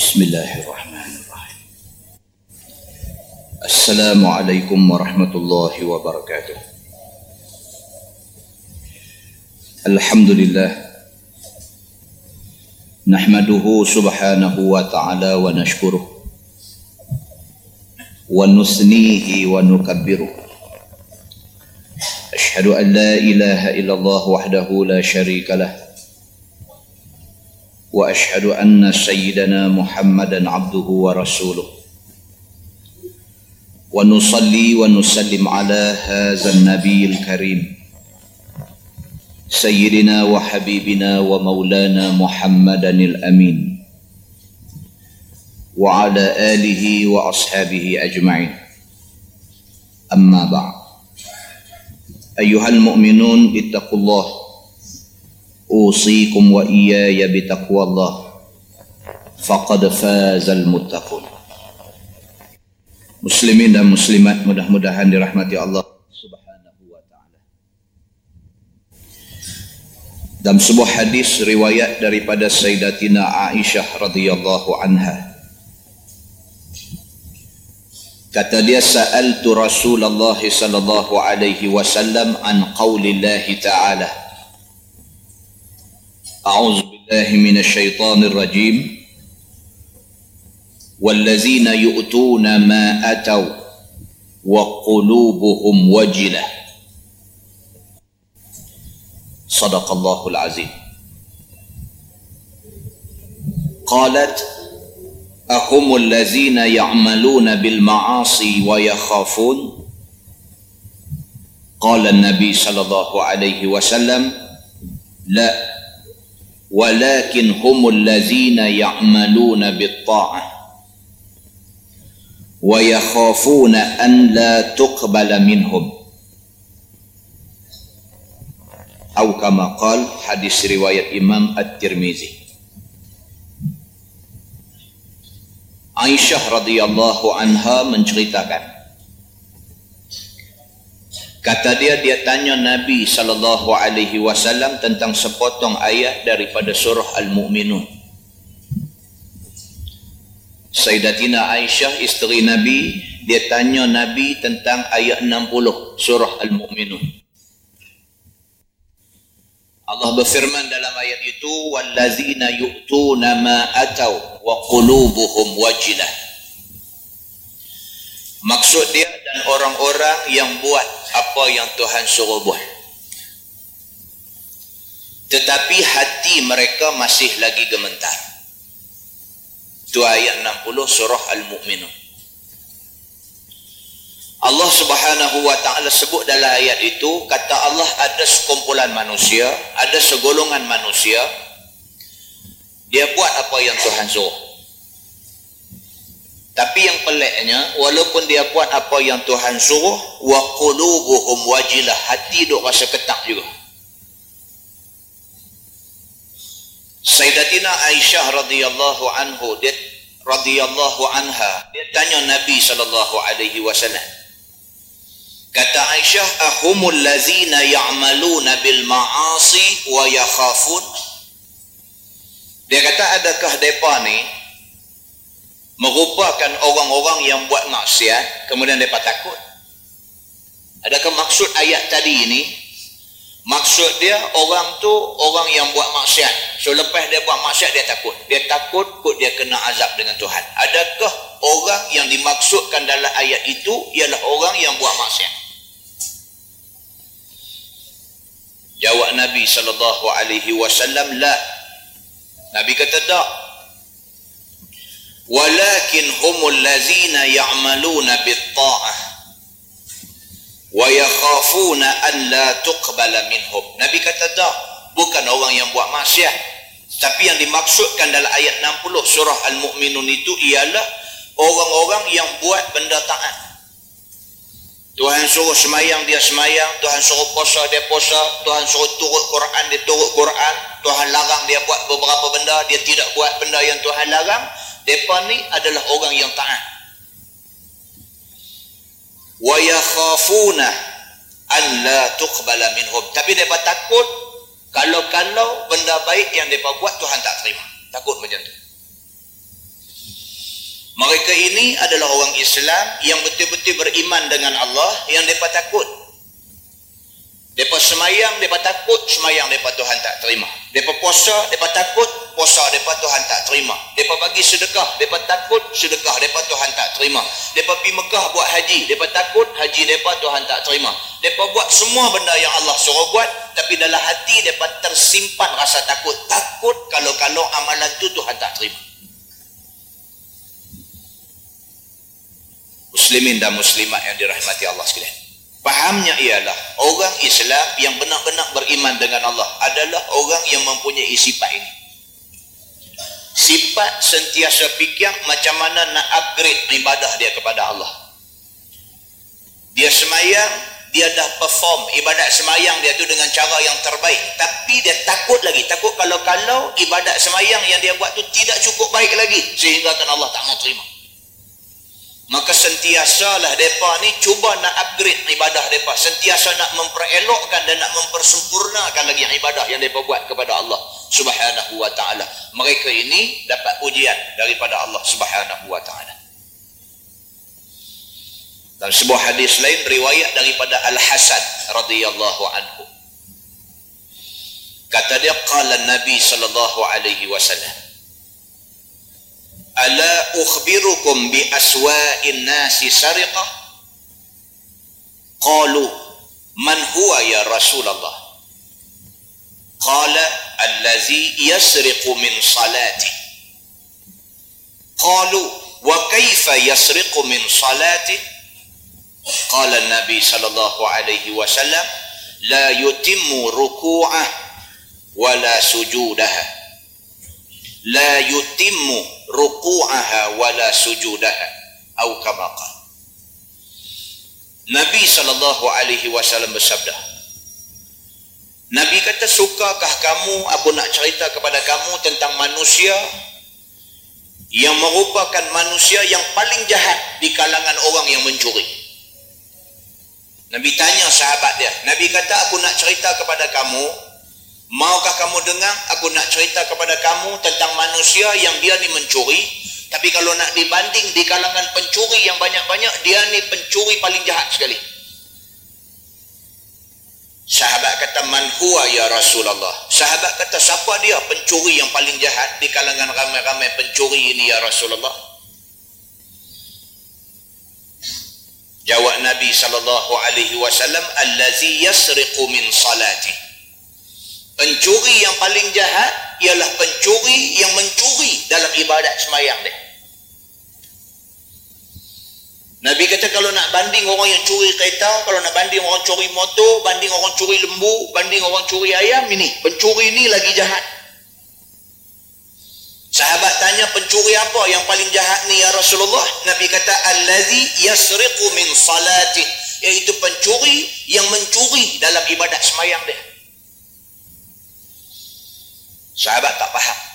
بسم الله الرحمن الرحيم. السلام عليكم ورحمة الله وبركاته. الحمد لله. نحمده سبحانه وتعالى ونشكره. ونثنيه ونكبره. أشهد أن لا إله إلا الله وحده لا شريك له. وأشهد أن سيدنا محمدا عبده ورسوله. ونصلي ونسلم على هذا النبي الكريم. سيدنا وحبيبنا ومولانا محمدا الأمين. وعلى آله وأصحابه أجمعين. أما بعد. أيها المؤمنون اتقوا الله أوصيكم وإياي بتقوى الله فقد فاز المتقون Muslimin dan muslimat mudah-mudahan dirahmati Allah Subhanahu wa taala. Dalam sebuah hadis riwayat daripada Sayyidatina Aisyah radhiyallahu anha. Kata dia sa'altu Rasulullah sallallahu alaihi wasallam an qaulillahi ta'ala. أعوذ بالله من الشيطان الرجيم. والذين يؤتون ما أتوا وقلوبهم وجلة. صدق الله العظيم. قالت أهم الذين يعملون بالمعاصي ويخافون؟ قال النبي صلى الله عليه وسلم لا. ولكن هم الذين يعملون بالطاعة ويخافون أن لا تقبل منهم. أو كما قال حديث رواية إمام الترمذي. Aisyah radhiyallahu anha menceritakan Kata dia dia tanya Nabi sallallahu alaihi wasallam tentang sepotong ayat daripada surah Al-Mu'minun. Sayyidatina Aisyah isteri Nabi dia tanya Nabi tentang ayat 60 surah Al-Mu'minun. Allah berfirman dalam ayat itu wallazina yu'tuna ma atau wa qulubuhum wajilah. Maksud dia dan orang-orang yang buat apa yang Tuhan suruh buat. Tetapi hati mereka masih lagi gementar. Itu ayat 60 surah Al-Mu'minun. Allah subhanahu wa ta'ala sebut dalam ayat itu, kata Allah ada sekumpulan manusia, ada segolongan manusia, dia buat apa yang Tuhan suruh. Tapi yang peliknya, walaupun dia buat apa yang Tuhan suruh, wa qulubuhum wajilah, hati duk rasa ketak juga. Sayyidatina Aisyah radhiyallahu anhu dia radhiyallahu anha dia tanya Nabi sallallahu alaihi wasallam kata Aisyah ahumul ladzina ya'maluna bil ma'asi wa yakhafun dia kata adakah depa ni merupakan orang-orang yang buat maksiat kemudian mereka takut. Adakah maksud ayat tadi ini? Maksud dia orang tu orang yang buat maksiat. So lepas dia buat maksiat dia takut. Dia takut kut dia kena azab dengan Tuhan. Adakah orang yang dimaksudkan dalam ayat itu ialah orang yang buat maksiat? Jawab Nabi sallallahu alaihi wasallam la. Nabi kata tak walakin humul lazina ya'maluna bit-ta'ah. Wa yakhafuna an la tuqbala minhum. Nabi kata dah bukan orang yang buat maksiat. Tapi yang dimaksudkan dalam ayat 60 surah al-mukminun itu ialah orang-orang yang buat benda taat. Tuhan suruh semayang dia semayang. Tuhan suruh puasa dia puasa. Tuhan suruh turut Quran dia turut Quran. Tuhan larang dia buat beberapa benda dia tidak buat benda yang Tuhan larang Depa ni adalah orang yang taat. Wa yakhafuna an la tuqbala minhum. Tapi depa takut kalau-kalau benda baik yang depa buat Tuhan tak terima. Takut macam tu. Mereka ini adalah orang Islam yang betul-betul beriman dengan Allah yang mereka takut. Mereka semayang, mereka takut, semayang mereka Tuhan tak terima. Mereka puasa, mereka takut, puasa mereka Tuhan tak terima. Mereka bagi sedekah, mereka takut, sedekah mereka Tuhan tak terima. Mereka pergi Mekah buat haji, mereka takut, haji mereka Tuhan tak terima. Mereka buat semua benda yang Allah suruh buat, tapi dalam hati mereka tersimpan rasa takut. Takut kalau-kalau amalan tu Tuhan tak terima. Muslimin dan muslimat yang dirahmati Allah sekalian. Fahamnya ialah orang Islam yang benar-benar beriman dengan Allah adalah orang yang mempunyai sifat ini. Sifat sentiasa fikir macam mana nak upgrade ibadah dia kepada Allah. Dia semayang, dia dah perform ibadat semayang dia tu dengan cara yang terbaik. Tapi dia takut lagi. Takut kalau-kalau ibadat semayang yang dia buat tu tidak cukup baik lagi. Sehingga kan Allah tak mau terima maka sentiasalah mereka ni cuba nak upgrade ibadah mereka sentiasa nak memperelokkan dan nak mempersempurnakan lagi ibadah yang mereka buat kepada Allah subhanahu wa ta'ala. Mereka ini dapat ujian daripada Allah subhanahu wa ta'ala. Dan sebuah hadis lain riwayat daripada Al-Hasan radhiyallahu anhu. Kata dia kala Nabi sallallahu alaihi wasallam ala ukhbirukum bi aswa'in nasi sariqah qalu man huwa ya Rasulullah qala الذي يسرق من صلاته. قالوا وكيف يسرق من صلاته؟ قال النبي صلى الله عليه وسلم لا يتم ركوعه ولا سجودها. لا يتم ruku'aha wala sujudaha atau kama qala Nabi sallallahu alaihi wasallam bersabda Nabi kata sukakah kamu? Aku nak cerita kepada kamu tentang manusia yang merupakan manusia yang paling jahat di kalangan orang yang mencuri. Nabi tanya sahabat dia Nabi kata aku nak cerita kepada kamu. Maukah kamu dengar? Aku nak cerita kepada kamu tentang manusia yang dia ni mencuri. Tapi kalau nak dibanding di kalangan pencuri yang banyak-banyak dia ni pencuri paling jahat sekali sahabat kata man huwa ya Rasulullah? Sahabat kata siapa dia pencuri yang paling jahat di kalangan ramai-ramai pencuri ini ya Rasulullah? Jawab Nabi sallallahu alaihi wasallam allazi yasriqu min salati. Pencuri yang paling jahat ialah pencuri yang mencuri dalam ibadat semayang dia Nabi kata kalau nak banding orang yang curi kereta kalau nak banding orang curi motor banding orang curi lembu banding orang curi ayam ini pencuri ini lagi jahat. Sahabat tanya pencuri apa yang paling jahat ni ya Rasulullah? Nabi kata allazi yasriqu min salati. Iaitu pencuri yang mencuri dalam ibadat semayang dia. Sahabat tak faham.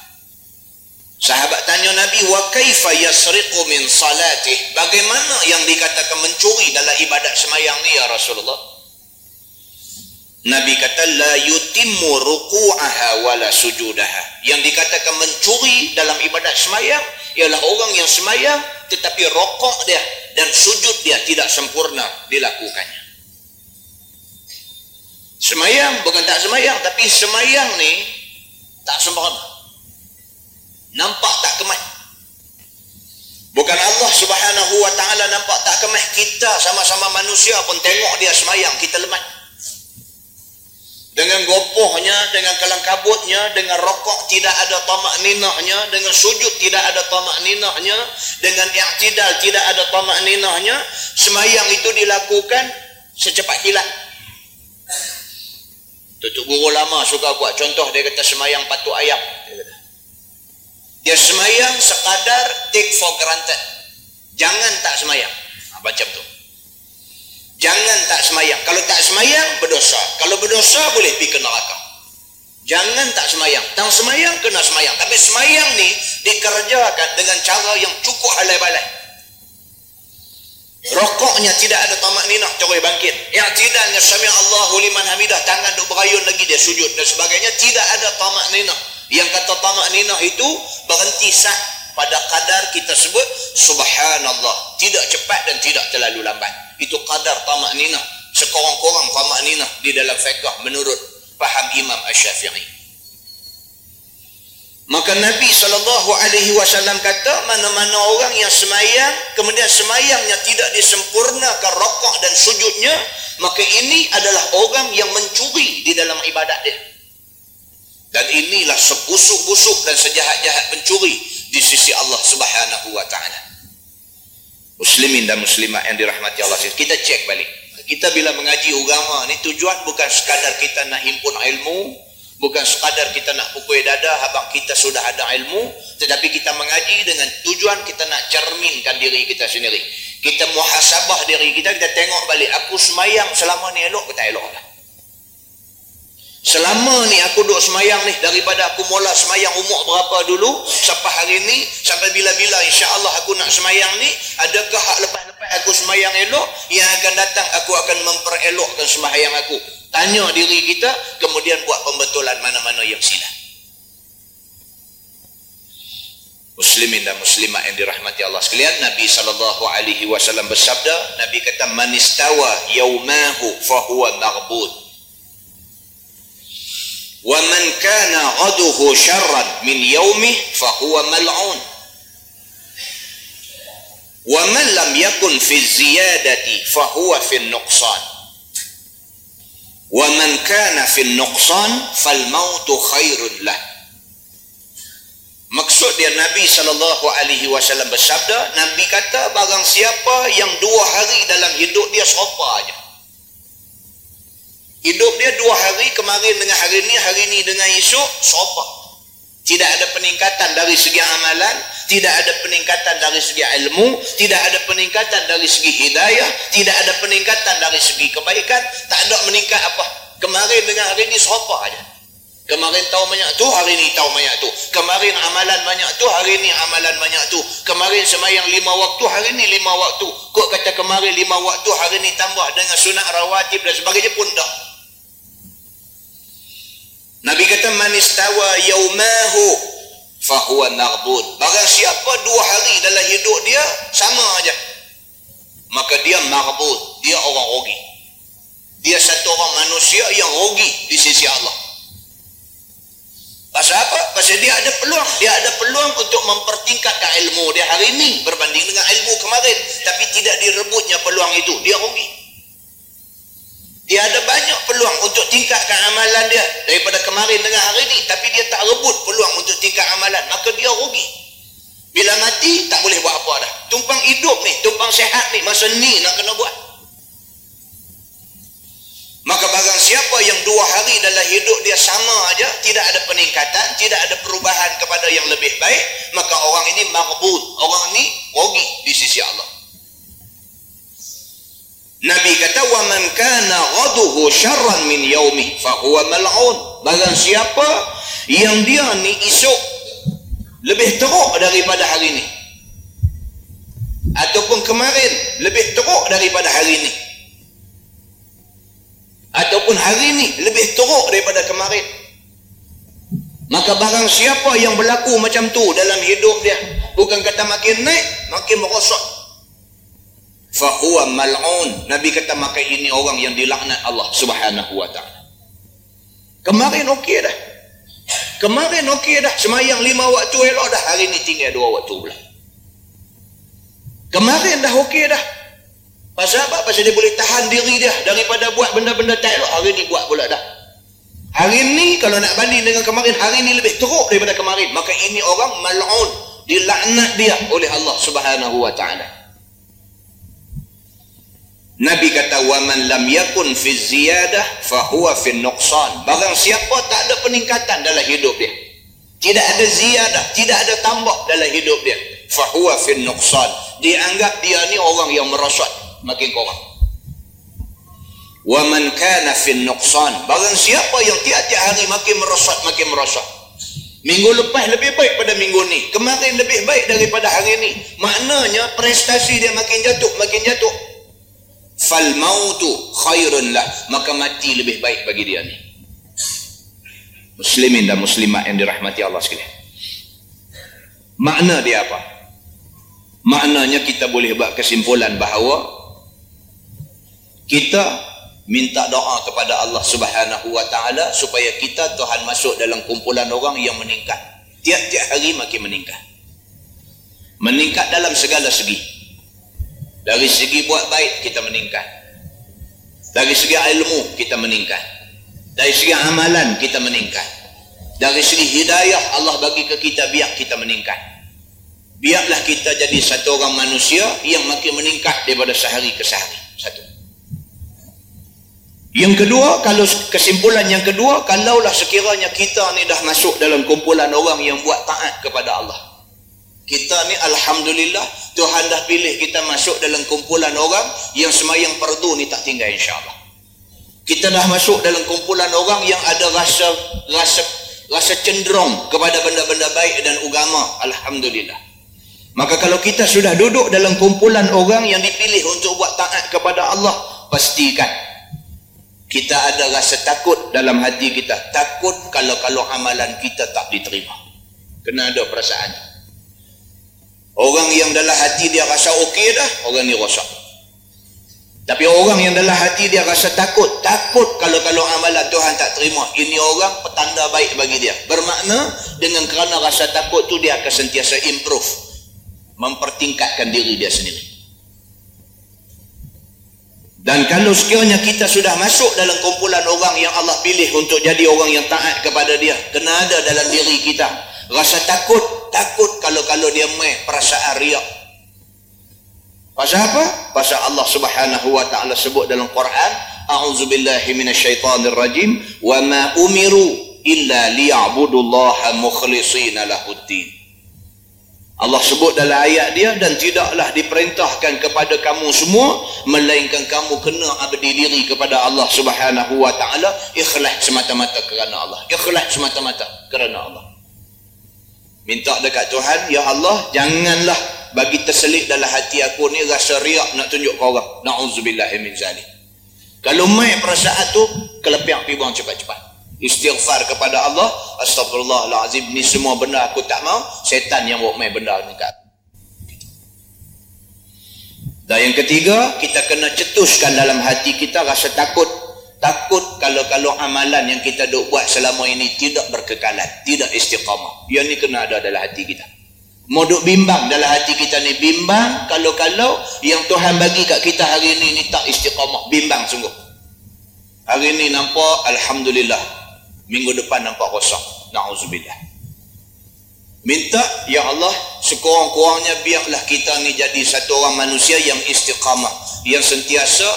Sahabat tanya Nabi, wa kaifa yasriqu min salatih? Bagaimana yang dikatakan mencuri dalam ibadat semayang ni ya Rasulullah? Nabi kata la yutimmu ruku'aha wala sujudaha. Yang dikatakan mencuri dalam ibadat semayang ialah orang yang semayang tetapi rokok dia dan sujud dia tidak sempurna dilakukannya. Semayang bukan tak semayang tapi semayang ni tak sempurna nampak tak kemat bukan Allah subhanahu wa ta'ala nampak tak kemat kita sama-sama manusia pun tengok dia semayang kita lemah dengan gopohnya dengan kelang kabutnya dengan rokok tidak ada tamak ninahnya dengan sujud tidak ada tamak ninahnya dengan i'tidal tidak ada tamak ninahnya semayang itu dilakukan secepat kilat Tutup guru lama suka buat contoh dia kata semayang patuk ayam. Dia, kata. Dia semayang sekadar take for granted. Jangan tak semayang. Ha, macam tu. Jangan tak semayang. Kalau tak semayang, berdosa. Kalau berdosa, boleh pergi ke neraka. Jangan tak semayang. Tang semayang, kena semayang. Tapi semayang ni dikerjakan dengan cara yang cukup halai balai. Rokoknya tidak ada tamak ninah terus bangkit. I'tidalnya sami Allahu liman hamidah tangan duk berayun lagi dia sujud dan sebagainya tidak ada tamak ninah. Yang kata tamak ninah itu berhenti sah pada kadar kita sebut subhanallah. Tidak cepat dan tidak terlalu lambat. Itu kadar tamak nina sekorang-korang tamak nina di dalam fiqah menurut faham Imam Ash-Syafi'i Maka Nabi SAW kata mana-mana orang yang semayang kemudian semayangnya tidak disempurnakan rokok dan sujudnya maka ini adalah orang yang mencuri di dalam ibadat dia. Dan inilah sebusuk-busuk dan sejahat-jahat pencuri di sisi Allah Subhanahu wa taala. Muslimin dan muslimat yang dirahmati Allah kita cek balik. Kita bila mengaji agama ni tujuan bukan sekadar kita nak himpun ilmu, bukan sekadar kita nak pukul dada habang kita sudah ada ilmu tetapi kita mengaji dengan tujuan kita nak cerminkan diri kita sendiri kita muhasabah diri kita kita tengok balik aku semayang selama ni elok ke tak elok lah selama ni aku duduk semayang ni daripada aku mula semayang umur berapa dulu sampai hari ni sampai bila-bila insya-Allah aku nak semayang ni adakah hak lepas-lepas aku semayang elok yang akan datang aku akan memperelokkan semayang aku. Tanya diri kita kemudian buat pembetulan mana-mana yang silap Muslimin dan muslimat yang dirahmati Allah sekalian Nabi sallallahu alaihi wasallam bersabda Nabi kata man istawa yaumahu fa huwa maghbud ومن كان غده شرا من يومه فهو ملعون ومن لم يكن في الزيادة فهو في النقصان ومن كان في النقصان فالموت خير له Maksud dia Nabi sallallahu alaihi wasallam bersabda, Nabi kata barang siapa yang dua hari dalam hidup dia serupa aja Hidup dia dua hari kemarin dengan hari ini, hari ini dengan esok serupa. Tidak ada peningkatan dari segi amalan, tidak ada peningkatan dari segi ilmu, tidak ada peningkatan dari segi hidayah, tidak ada peningkatan dari segi kebaikan, tak ada meningkat apa. Kemarin dengan hari ini serupa aja. Kemarin tahu banyak tu, hari ini tahu banyak tu. Kemarin amalan banyak tu, hari ini amalan banyak tu. Kemarin semayang lima waktu, hari ini lima waktu. Kok kata kemarin lima waktu, hari ini tambah dengan sunat rawatib dan sebagainya pun dah. Nabi kata manistawa yaumahu fahuwa maghbud. Barang siapa dua hari dalam hidup dia sama aja. Maka dia maghbud. Dia orang rugi. Dia satu orang manusia yang rugi di sisi Allah. Pasal apa? pasal dia ada peluang. Dia ada peluang untuk mempertingkatkan ilmu dia. Hari ini berbanding dengan ilmu kemarin. Tapi tidak direbutnya peluang itu. Dia rugi dia ada banyak peluang untuk tingkatkan amalan dia daripada kemarin dengan hari ini. Tapi dia tak rebut peluang untuk tingkat amalan. Maka dia rugi. Bila mati, tak boleh buat apa dah. Tumpang hidup ni, tumpang sehat ni, masa ni nak kena buat. Maka barang siapa yang dua hari dalam hidup dia sama aja, tidak ada peningkatan, tidak ada perubahan kepada yang lebih baik, maka orang ini maghbud. Orang ini rugi di sisi Allah. Nabi kata wa man kana ghaduhu syarran min yaumi fa huwa mal'un. Barang siapa yang dia ni esok lebih teruk daripada hari ni ataupun kemarin lebih teruk daripada hari ni ataupun hari ni lebih teruk daripada kemarin maka barang siapa yang berlaku macam tu dalam hidup dia bukan kata makin naik makin merosot fahuwa mal'un. Nabi kata maka ini orang yang dilaknat Allah subhanahu wa ta'ala. Kemarin okey dah. Kemarin okey dah. Semayang lima waktu elok dah. Hari ni tinggal dua waktu pula. Kemarin dah okey dah. Pasal apa? pasal dia boleh tahan diri dia daripada buat benda-benda tak elok hari ni buat pula dah. Hari ni kalau nak banding dengan kemarin hari ni lebih teruk daripada kemarin. Maka ini orang mal'un. Dilaknat dia oleh Allah subhanahu wa ta'ala Nabi kata waman lam yakun fi ziyadah fa huwa fi nuqsan. Barang siapa tak ada peningkatan dalam hidup dia. Tidak ada ziyadah, tidak ada tambah dalam hidup dia. Fa huwa fi nuqsan. Dianggap dia ni orang yang merosot makin kurang. Waman kana fi nuqsan. Barang siapa yang tiap-tiap hari makin merosot makin merosot. Minggu lepas lebih baik pada minggu ni. Kemarin lebih baik daripada hari ni. Maknanya prestasi dia makin jatuh, makin jatuh fal mautu khairun lah maka mati lebih baik bagi dia ni muslimin dan muslimat yang dirahmati Allah sekalian Makna dia apa? Maknanya kita boleh buat kesimpulan bahawa kita minta doa kepada Allah Subhanahu wa taala supaya kita Tuhan masuk dalam kumpulan orang yang meningkat. Tiap-tiap hari makin meningkat. Meningkat dalam segala segi. Dari segi buat baik kita meningkat. Dari segi ilmu kita meningkat. Dari segi amalan kita meningkat. Dari segi hidayah Allah bagi ke kita biar kita meningkat. Biarlah kita jadi satu orang manusia yang makin meningkat daripada sehari ke sehari. Satu. Yang kedua, kalau kesimpulan yang kedua, kalaulah sekiranya kita ni dah masuk dalam kumpulan orang yang buat taat kepada Allah. Kita ni Alhamdulillah, Tuhan dah pilih kita masuk dalam kumpulan orang yang semayang perdu ni tak tinggal insyaAllah. Kita dah masuk dalam kumpulan orang yang ada rasa rasa rasa cenderung kepada benda-benda baik dan agama. Alhamdulillah. Maka kalau kita sudah duduk dalam kumpulan orang yang dipilih untuk buat taat kepada Allah, pastikan kita ada rasa takut dalam hati kita takut kalau kalau amalan kita tak diterima kena ada perasaan orang yang dalam hati dia rasa okey dah orang ni rosak tapi orang yang dalam hati dia rasa takut takut kalau kalau amalan Tuhan tak terima. Ini orang petanda baik bagi dia. Bermakna dengan kerana rasa takut tu dia akan sentiasa improve. Mempertingkatkan diri dia sendiri. Dan kalau sekiranya kita sudah masuk dalam kumpulan orang yang Allah pilih untuk jadi orang yang taat kepada dia, kena ada dalam diri kita rasa takut, takut kalau-kalau dia mai perasaan riak. Pasal apa? Pasal Allah Subhanahu wa taala sebut dalam Quran, a'udzubillahi minasyaitonirrajim, wa ma umiru illa liya'budullaha mukhlishina lahuddin. Allah sebut dalam ayat dia dan tidaklah diperintahkan kepada kamu semua melainkan kamu kena abdi diri kepada Allah Subhanahu wa taala ikhlas semata-mata kerana Allah ikhlas semata-mata kerana Allah minta dekat Tuhan ya Allah janganlah bagi terselit dalam hati aku ni rasa riak nak tunjuk ke orang. Naudzubillah min zalim kalau mai perasaan tu kelepiak pi buang cepat-cepat. Istighfar kepada Allah astagfirullahalazim ni semua benda aku tak mau setan yang buat main benda ni kat dan yang ketiga kita kena cetuskan dalam hati kita rasa takut takut kalau-kalau amalan yang kita duk buat selama ini tidak berkekalan tidak istiqamah. Yang ni kena ada dalam hati kita. Mau duk bimbang dalam hati kita ni bimbang kalau-kalau yang Tuhan bagi kat kita hari ini ni tak istiqamah. Bimbang sungguh. Hari ini nampak Alhamdulillah minggu depan nampak kosong. Na'udzubillah. Minta ya Allah sekurang-kurangnya biarlah kita ni jadi satu orang manusia yang istiqamah yang sentiasa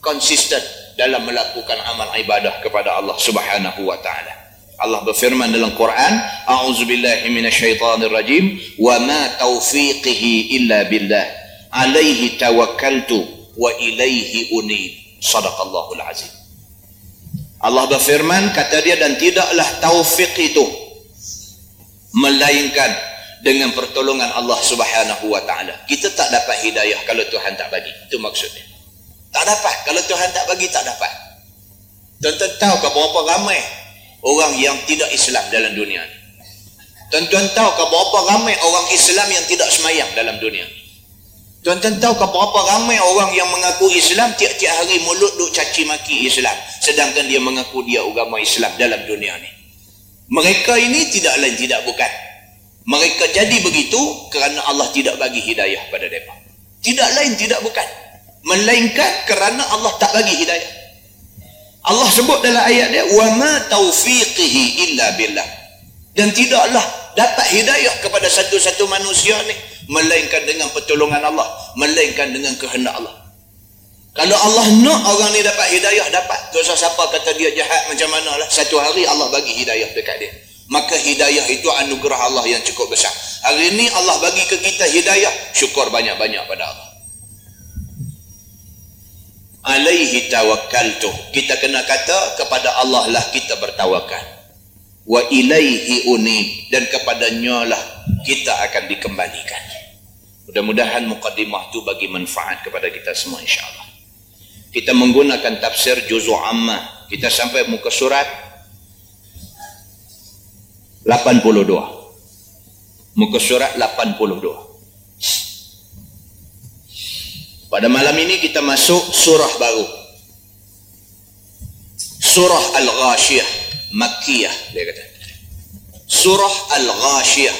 konsisten dalam melakukan amal ibadah kepada Allah subhanahu wa ta'ala Allah berfirman dalam Quran a'udzubillahi minasyaitanir rajim wa ma taufiqihi illa billah alaihi tawakkaltu wa ilaihi unib sadaqallahul azim Allah berfirman kata dia dan tidaklah taufik itu melainkan dengan pertolongan Allah Subhanahu wa taala. Kita tak dapat hidayah kalau Tuhan tak bagi. Itu maksudnya. Tak dapat kalau Tuhan tak bagi tak dapat. Tuan-tuan tahu ke berapa ramai orang yang tidak Islam dalam dunia ni? Tuan-tuan tahu ke berapa ramai orang Islam yang tidak semayang dalam dunia ni? Tuan-tuan tahu ke berapa ramai orang yang mengaku Islam tiap-tiap hari mulut duk caci maki Islam sedangkan dia mengaku dia agama Islam dalam dunia ni. Mereka ini tidak lain tidak bukan. Mereka jadi begitu kerana Allah tidak bagi hidayah pada mereka. Tidak lain tidak bukan. Melainkan kerana Allah tak bagi hidayah. Allah sebut dalam ayat dia wa ma taufiqihi illa billah. Dan tidaklah dapat hidayah kepada satu-satu manusia ni melainkan dengan pertolongan Allah melainkan dengan kehendak Allah. Kalau Allah nak orang ni dapat hidayah dapat. Usah siapa kata dia jahat macam mana lah satu hari Allah bagi hidayah dekat dia. Maka hidayah itu anugerah Allah yang cukup besar. Hari ini Allah bagi ke kita hidayah syukur banyak-banyak pada Allah alaihi tawakkaltu. Kita kena kata kepada Allah lah kita bertawakal. Wa ilaihi uni dan kepadanya lah kita akan dikembalikan. Mudah-mudahan mukaddimah tu bagi manfaat kepada kita semua insyaAllah. Kita menggunakan tafsir juzu ammah. Kita sampai muka surat 82 muka surat 82 pada malam ini kita masuk surah baru. Surah Al-Ghashiyah, Makkiyah dia kata. Surah Al-Ghashiyah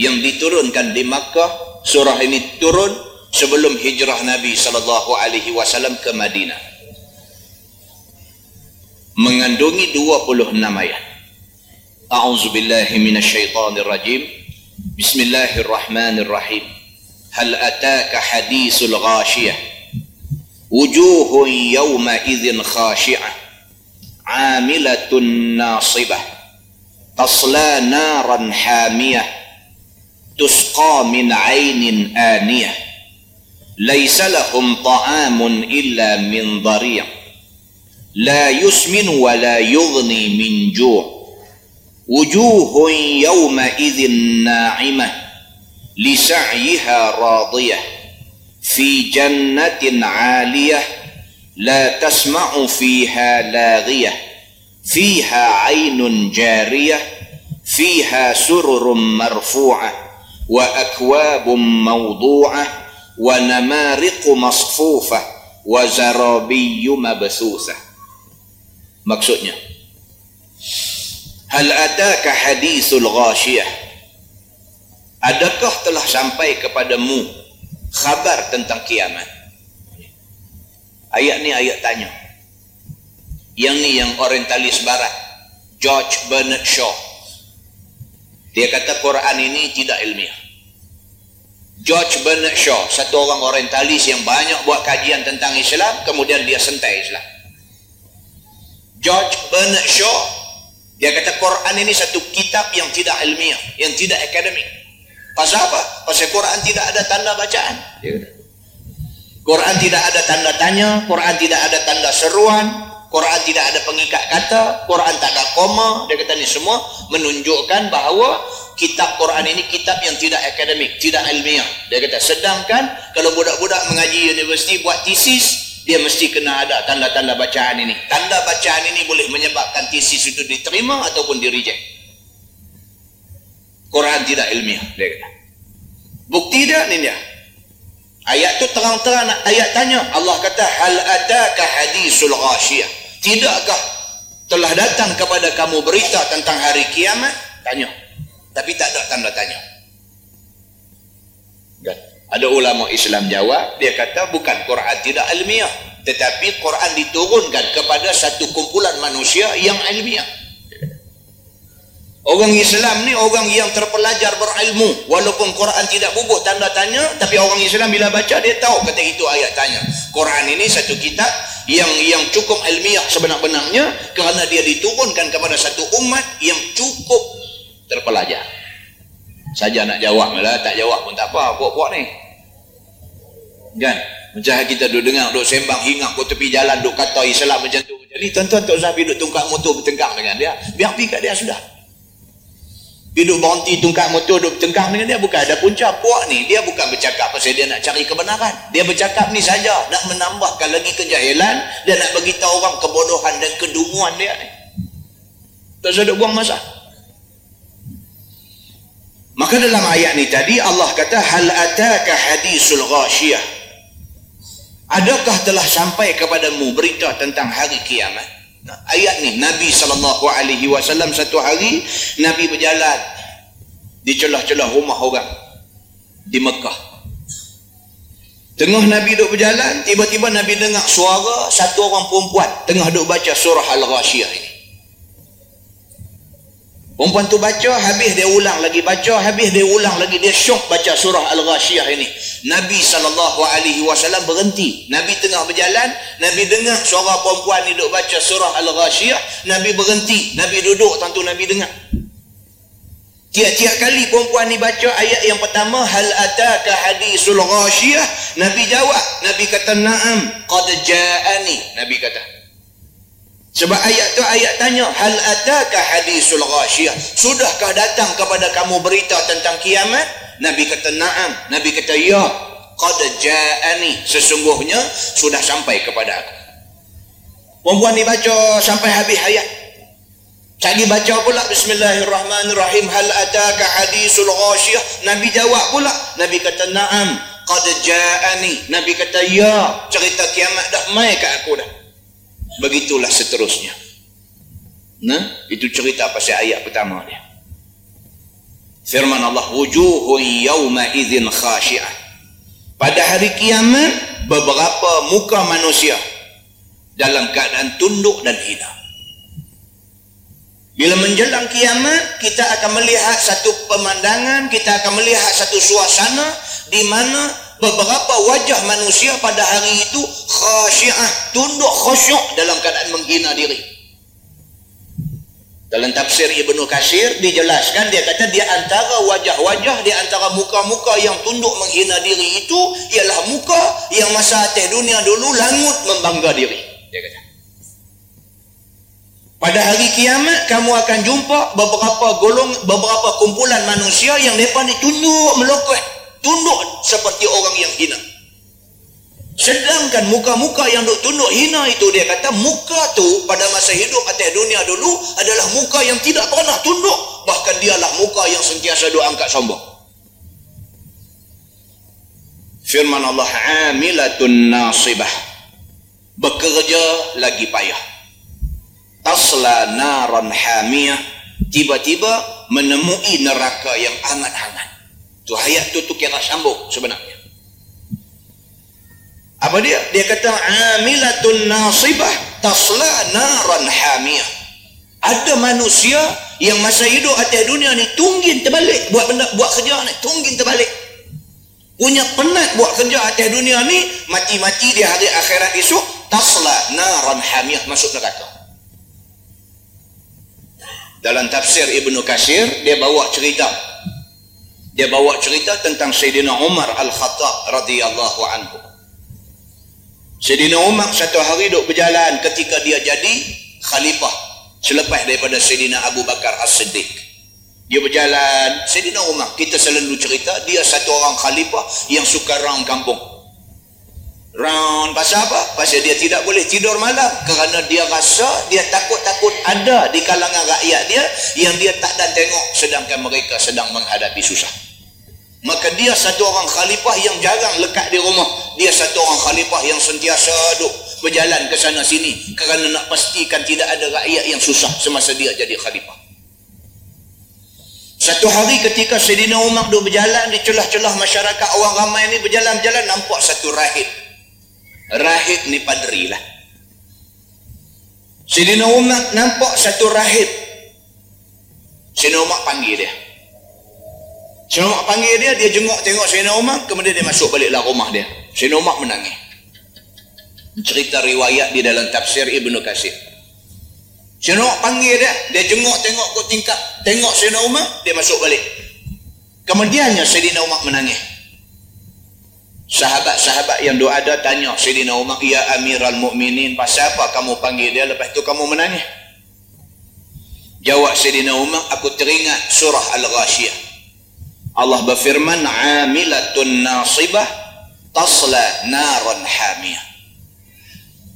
yang diturunkan di Makkah, surah ini turun sebelum hijrah Nabi sallallahu alaihi wasallam ke Madinah. Mengandungi 26 ayat. A'udzu billahi minasyaitonir rajim. Bismillahirrahmanirrahim. هل أتاك حديث الغاشية؟ وجوه يومئذ خاشعة عاملة ناصبة تصلى نارا حامية تسقى من عين آنية. ليس لهم طعام إلا من ضريع لا يسمن ولا يغني من جوع. وجوه يومئذ ناعمة لسعيها راضية. في جنة عالية لا تسمع فيها لاغية. فيها عين جارية فيها سرر مرفوعة وأكواب موضوعة ونمارق مصفوفة وزرابي مبثوثة. maksudnya هل أتاك حديث الغاشية؟ Adakah telah sampai kepadamu khabar tentang kiamat? Ayat ni ayat tanya. Yang ni yang orientalis barat. George Bernard Shaw. Dia kata Quran ini tidak ilmiah. George Bernard Shaw, satu orang orientalis yang banyak buat kajian tentang Islam, kemudian dia sentai Islam. George Bernard Shaw dia kata Quran ini satu kitab yang tidak ilmiah, yang tidak akademik. Pasal apa? Pasal Quran tidak ada tanda bacaan. Quran tidak ada tanda tanya, Quran tidak ada tanda seruan, Quran tidak ada pengikat kata, Quran tak ada koma. Dia kata ni semua menunjukkan bahawa kitab Quran ini kitab yang tidak akademik, tidak ilmiah. Dia kata sedangkan kalau budak-budak mengaji universiti buat tesis, dia mesti kena ada tanda-tanda bacaan ini. Tanda bacaan ini boleh menyebabkan tesis itu diterima ataupun di reject. Quran tidak ilmiah, dia kata. Bukti dia ni dia. Ayat tu terang-terang ayat tanya. Allah kata hal adaka hadisul ghashiyah. Tidakkah telah datang kepada kamu berita tentang hari kiamat? Tanya. Tapi tak ada tanda tanya. Kan? Ada ulama Islam jawab, dia kata bukan Quran tidak ilmiah. Tetapi Quran diturunkan kepada satu kumpulan manusia yang ilmiah. Orang Islam ni orang yang terpelajar berilmu. Walaupun Quran tidak bubuh tanda tanya, tapi orang Islam bila baca dia tahu kata itu ayat tanya. Quran ini satu kitab yang yang cukup ilmiah sebenar-benarnya kerana dia diturunkan kepada satu umat yang cukup terpelajar. Saja nak jawab malah tak jawab pun tak apa, buat-buat ni kan macam kita duduk dengar duduk sembang hingat ke tepi jalan duduk kata Islam macam tu jadi tuan-tuan Tok Zafi duduk tungkak motor bertengkar dengan dia biar pergi kat dia sudah duduk berhenti tungkak motor duduk bertengkar dengan dia bukan. Ada punca puak ni dia bukan bercakap pasal dia nak cari kebenaran. Dia bercakap ni saja. Nak menambahkan lagi kejahilan dan nak bagi tahu orang kebodohan dan kedunguan dia ni. Tak usah buang masa. Maka dalam ayat ni tadi Allah kata hal ataka hadisul ghashiyah? Adakah telah sampai kepadamu berita tentang hari kiamat? Ayat ni Nabi sallallahu alaihi wasallam satu hari Nabi berjalan di celah-celah rumah orang di Mekah. Tengah Nabi duduk berjalan, tiba-tiba Nabi dengar suara satu orang perempuan tengah duduk baca surah Al-Ghashiyah ini. Perempuan tu baca, habis dia ulang lagi baca, habis dia ulang lagi dia syok baca surah Al-Ghashiyah ini. Nabi SAW berhenti. Nabi tengah berjalan, Nabi dengar suara perempuan ni duduk baca surah Al-Ghashiyah, Nabi berhenti. Nabi duduk tentu Nabi dengar. Tiap-tiap kali perempuan ni baca ayat yang pertama hal ataka hadisul ghashiyah Nabi jawab Nabi kata na'am qad ja'ani Nabi kata sebab ayat tu ayat tanya hal adaka hadisul ghashiyah. Sudahkah datang kepada kamu berita tentang kiamat? Nabi kata na'am. Nabi kata ya. Qad ja'ani. Sesungguhnya sudah sampai kepada aku. Perempuan ni baca sampai habis ayat. Cari baca pula Bismillahirrahmanirrahim hal ataka hadisul ghasyiyah Nabi jawab pula Nabi kata na'am qad ja'ani Nabi kata ya cerita kiamat dah mai kat aku dah begitulah seterusnya. Nah itu cerita pasal ayat pertama dia. Firman Allah wujuhun yawma idzin khashi'ah. Pada hari kiamat beberapa muka manusia dalam keadaan tunduk dan hina. Bila menjelang kiamat kita akan melihat satu pemandangan kita akan melihat satu suasana di mana beberapa wajah manusia pada hari itu khasyiah tunduk khusyuk dalam keadaan menghina diri. Dalam tafsir Ibnu Kasir dijelaskan dia kata di antara wajah-wajah di antara muka-muka yang tunduk menghina diri itu ialah muka yang masa atas dunia dulu langut membangga diri dia kata. Pada hari kiamat kamu akan jumpa beberapa golong beberapa kumpulan manusia yang depan ni tunduk melokot tunduk seperti orang yang hina. Sedangkan muka-muka yang duk tunduk hina itu dia kata muka tu pada masa hidup atas dunia dulu adalah muka yang tidak pernah tunduk. Bahkan dialah muka yang sentiasa duk angkat sombong. Firman Allah amilatun nasibah. Bekerja lagi payah. Tasla naran hamiyah. Tiba-tiba menemui neraka yang amat hangat Tu ayat tu tu kira sambung sebenarnya. Apa dia? Dia kata amilatun nasibah tasla naran hamiyah. Ada manusia yang masa hidup atas dunia ni tunggin terbalik buat benda buat kerja ni tunggin terbalik. Punya penat buat kerja atas dunia ni mati-mati di hari akhirat esok tasla naran hamiyah masuk neraka. Dalam tafsir Ibnu Kasir dia bawa cerita dia bawa cerita tentang Sayyidina Umar Al-Khattab radhiyallahu anhu. Sayyidina Umar satu hari duduk berjalan ketika dia jadi khalifah selepas daripada Sayyidina Abu Bakar As-Siddiq. Dia berjalan, Sayyidina Umar, kita selalu cerita, dia satu orang khalifah yang suka round kampung. Round pasal apa? Pasal dia tidak boleh tidur malam kerana dia rasa dia takut-takut ada di kalangan rakyat dia yang dia tak dan tengok sedangkan mereka sedang menghadapi susah. Maka dia satu orang khalifah yang jarang lekat di rumah. Dia satu orang khalifah yang sentiasa duduk berjalan ke sana sini kerana nak pastikan tidak ada rakyat yang susah semasa dia jadi khalifah. Satu hari ketika Sayyidina Umar duduk berjalan di celah-celah masyarakat orang ramai ni berjalan-berjalan nampak satu rahib rahib ni padri lah. Sayyidina Umar nampak satu rahib. Sayyidina Umar panggil dia. Sayyidina Umar panggil dia dia jenguk tengok Sayyidina Umar kemudian dia masuk baliklah rumah dia. Sayyidina Umar menangis. Cerita riwayat di dalam tafsir Ibnu Kasir Sayyidina Umar panggil dia dia jenguk tengok ke tingkap tengok Sayyidina Umar dia masuk balik. Kemudiannya Sayyidina Umar menangis Sahabat-sahabat yang doa ada tanya Sayyidina Umar, Ya Amiral Mukminin, pasal apa kamu panggil dia lepas tu kamu menangis? Jawab Sayyidina Umar, aku teringat surah Al-Ghashiyah. Allah berfirman, Amilatun nasibah tasla naran hamiyah.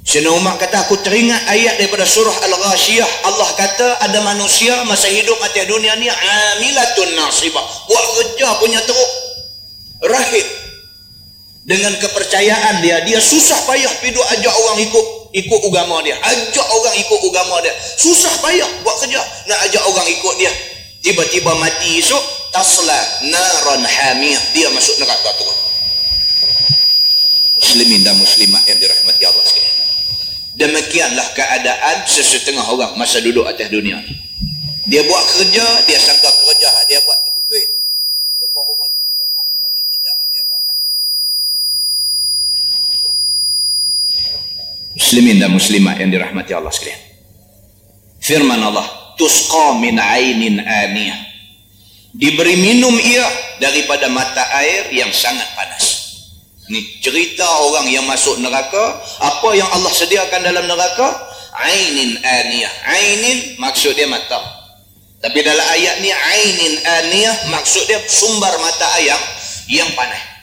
Sayyidina Umar kata, aku teringat ayat daripada surah Al-Ghashiyah. Allah kata, ada manusia masa hidup atas dunia ni, Amilatun nasibah. Buat kerja punya teruk. Rahib dengan kepercayaan dia dia susah payah pidu ajak orang ikut ikut agama dia. Ajak orang ikut agama dia. Susah payah buat kerja nak ajak orang ikut dia. Tiba-tiba mati esok tasla naran hamiyah. Dia masuk neraka tu. Muslimin dan muslimat yang dirahmati Allah sekalian. Demikianlah keadaan sesetengah orang masa duduk atas dunia ni. Dia buat kerja dia sangka kerja dia buat tu betul muslimin dan muslimat yang dirahmati Allah sekalian. Firman Allah tusqa min ainin aniyah. Diberi minum ia daripada mata air yang sangat panas. Ni cerita orang yang masuk neraka apa yang Allah sediakan dalam neraka? Ainin aniyah. Ainin maksud dia mata. Tapi dalam ayat ni ainin aniyah maksud dia sumber mata ayam yang panas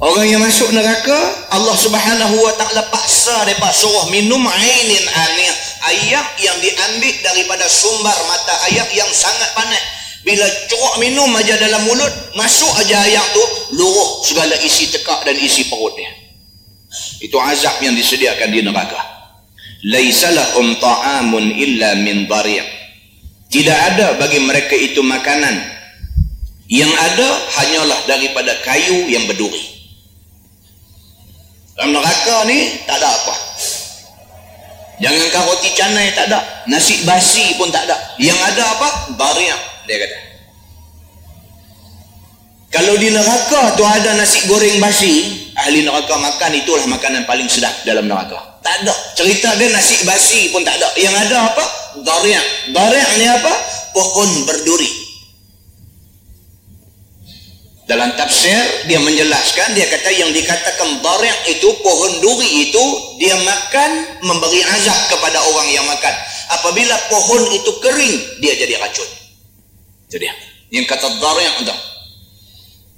Orang yang masuk neraka Allah subhanahu wa ta'ala paksa mereka suruh minum ainin aniyah ayak yang diambil daripada sumber mata ayak yang sangat panas. Bila cuak minum aja dalam mulut masuk aja ayak tu luruh segala isi tekak dan isi perut dia. Itu azab yang disediakan di neraka. Laisalahum ta'amun illa min dhari' tidak ada bagi mereka itu makanan. Yang ada hanyalah daripada kayu yang berduri dalam neraka ni tak ada apa. Jangan roti canai tak ada. Nasi basi pun tak ada. Yang ada apa? Dhari' dia kata. Kalau di neraka tu ada nasi goreng basi ahli neraka makan itulah makanan paling sedap dalam neraka. Tak ada. Cerita dia nasi basi pun tak ada. Yang ada apa? Dariak dariak ni apa? Pohon berduri dalam tafsir dia menjelaskan dia kata yang dikatakan dariak itu pohon duri itu dia makan memberi azab kepada orang yang makan. Apabila pohon itu kering dia jadi racun. Itu dia yang kata dariak itu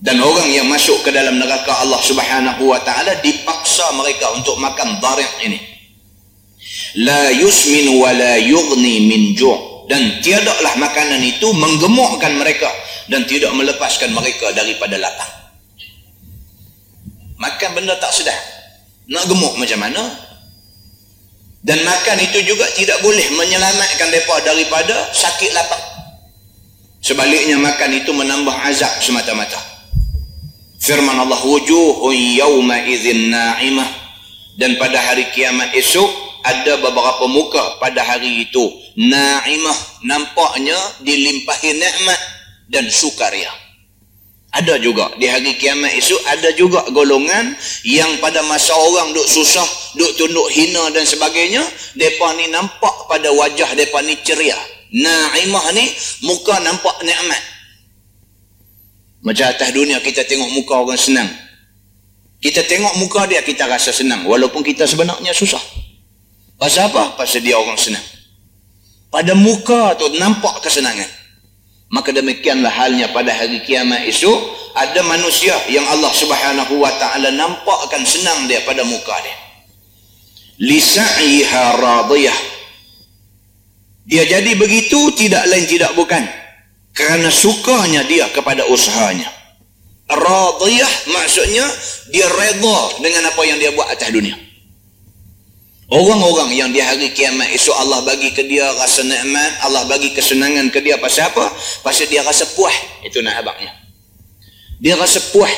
dan orang yang masuk ke dalam neraka Allah Subhanahu wa taala dipaksa mereka untuk makan dharih ini. La yusmin wa la yughni min ju' dan tiadalah makanan itu menggemukkan mereka dan tidak melepaskan mereka daripada lapar makan benda tak sedap nak gemuk macam mana? Dan makan itu juga tidak boleh menyelamatkan mereka daripada sakit lapar. Sebaliknya makan itu menambah azab semata-mata. Firman Allah wujuhun yawma idzin na'imah. Dan pada hari kiamat esok ada beberapa muka pada hari itu. Na'imah nampaknya dilimpahi nikmat dan sukaria ada juga di hari kiamat esok ada juga golongan yang pada masa orang duk susah duk tunduk hina dan sebagainya depa ni nampak pada wajah depa ni ceria na'imah ni muka nampak nikmat macam atas dunia kita tengok muka orang senang. Kita tengok muka dia kita rasa senang. Walaupun kita sebenarnya susah. Pasal apa? Pasal dia orang senang. Pada muka tu nampak kesenangan. Maka demikianlah halnya pada hari kiamat itu. Ada manusia yang Allah subhanahu wa ta'ala nampakkan senang dia pada muka dia. Lisa'iha radiyah. Dia jadi begitu tidak lain tidak bukan kerana sukanya dia kepada usahanya radiyah maksudnya dia reda dengan apa yang dia buat atas dunia orang-orang yang di hari kiamat esok Allah bagi ke dia rasa nikmat Allah bagi kesenangan ke dia pasal apa? pasal dia rasa puas itu nak abangnya dia rasa puas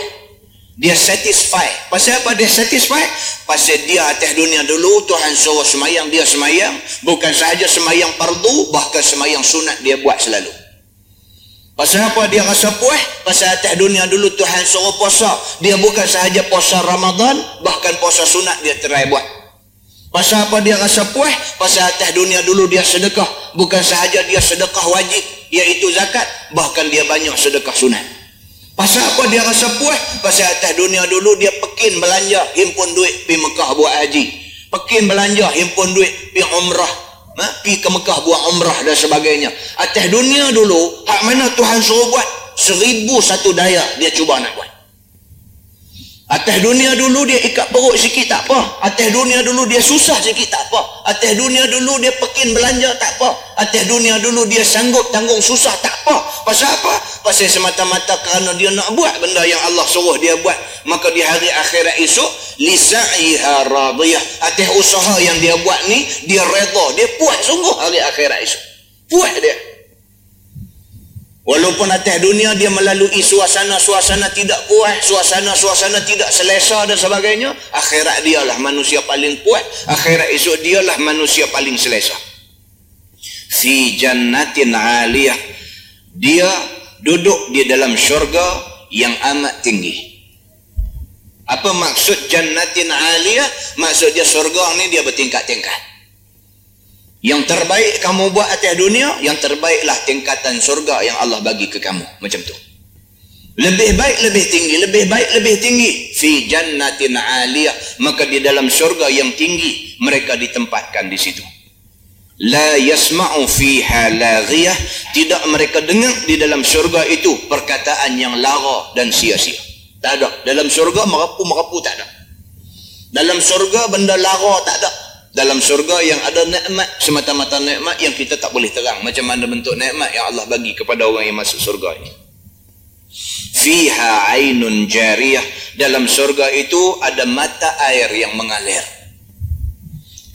dia satisfy pasal apa dia satisfy pasal dia atas dunia dulu Tuhan suruh semayang dia semayang bukan sahaja semayang pardu bahkan semayang sunat dia buat selalu Pasal apa dia rasa puas? Pasal atas dunia dulu Tuhan suruh puasa. Dia bukan sahaja puasa Ramadan, bahkan puasa sunat dia terai buat. Pasal apa dia rasa puas? Pasal atas dunia dulu dia sedekah. Bukan sahaja dia sedekah wajib, iaitu zakat, bahkan dia banyak sedekah sunat. Pasal apa dia rasa puas? Pasal atas dunia dulu dia pekin belanja, himpun duit pergi Mekah buat haji. Pekin belanja, himpun duit pergi umrah, ha? pergi ke Mekah buat umrah dan sebagainya atas dunia dulu hak mana Tuhan suruh buat seribu satu daya dia cuba nak buat atas dunia dulu dia ikat perut sikit tak apa. Atas dunia dulu dia susah sikit tak apa. Atas dunia dulu dia pekin belanja tak apa. Atas dunia dulu dia sanggup tanggung susah tak apa. Pasal apa? Pasal semata-mata kerana dia nak buat benda yang Allah suruh dia buat. Maka di hari akhirat esok lisa'iha radiyah. Atas usaha yang dia buat ni dia reda. Dia puas sungguh hari akhirat esok. Puas dia Walaupun atas dunia dia melalui suasana-suasana tidak puas, suasana-suasana tidak selesa dan sebagainya, akhirat dialah manusia paling puas, akhirat esok dialah manusia paling selesa. Fi jannatin aliyah. Dia duduk di dalam syurga yang amat tinggi. Apa maksud jannatin aliyah? Maksud dia syurga ni dia bertingkat-tingkat. Yang terbaik kamu buat atas dunia, yang terbaiklah tingkatan surga yang Allah bagi ke kamu. Macam tu. Lebih baik, lebih tinggi. Lebih baik, lebih tinggi. Fi jannatin aliyah. Maka di dalam surga yang tinggi, mereka ditempatkan di situ. La yasma'u fiha laghiyah. Tidak mereka dengar di dalam surga itu perkataan yang lara dan sia-sia. Tak ada. Dalam surga merapu-merapu tak ada. Dalam surga benda lara tak ada dalam surga yang ada nikmat semata-mata nikmat yang kita tak boleh terang. Macam mana bentuk nikmat yang Allah bagi kepada orang yang masuk surga ini. Fiha ainun jariyah. Dalam surga itu ada mata air yang mengalir.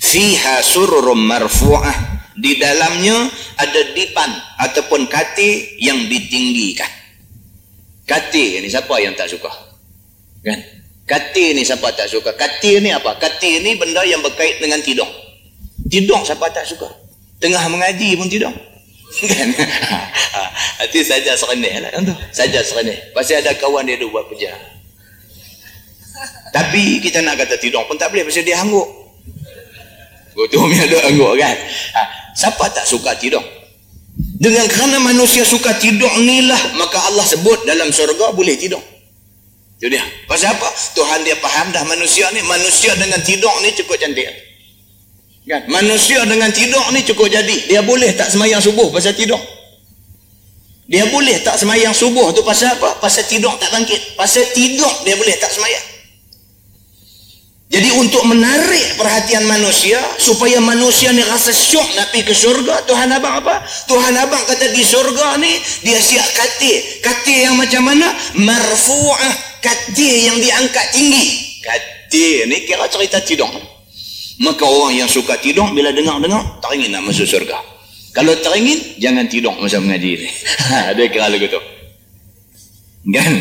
Fiha sururum marfu'ah. Di dalamnya ada dipan ataupun kati yang ditinggikan. Kati ini siapa yang tak suka? Kan Kati ni siapa tak suka? Kati ni apa? Kati ni benda yang berkait dengan tidung. Tidung siapa tak suka? Tengah mengaji pun tidung. Kan? Hati saja serenih lah. Saja serenih. Pasti ada kawan dia dua buat kerja. Tapi kita nak kata tidung pun tak boleh. Pasal dia hangguk. Gotom yang ada hangguk kan? Ha, siapa tak suka tidung? Dengan kerana manusia suka tidung ni lah. Maka Allah sebut dalam surga boleh tidung. Itu dia. Pasal apa? Tuhan dia faham dah manusia ni. Manusia dengan tidur ni cukup cantik. Kan? Manusia dengan tidur ni cukup jadi. Dia boleh tak semayang subuh pasal tidur. Dia boleh tak semayang subuh tu pasal apa? Pasal tidur tak bangkit. Pasal tidur dia boleh tak semayang. Jadi untuk menarik perhatian manusia supaya manusia ni rasa syok nak pergi ke syurga, Tuhan abang apa? Tuhan abang kata di syurga ni dia siap katil. Katil yang macam mana? Marfu'ah katil yang diangkat tinggi. Katil ni kira cerita tidur maka orang yang suka tidur bila dengar-dengar tak ingin nak masuk surga kalau tak ingin jangan tidur masa mengaji ni. Ada kira lagu tu. Kan?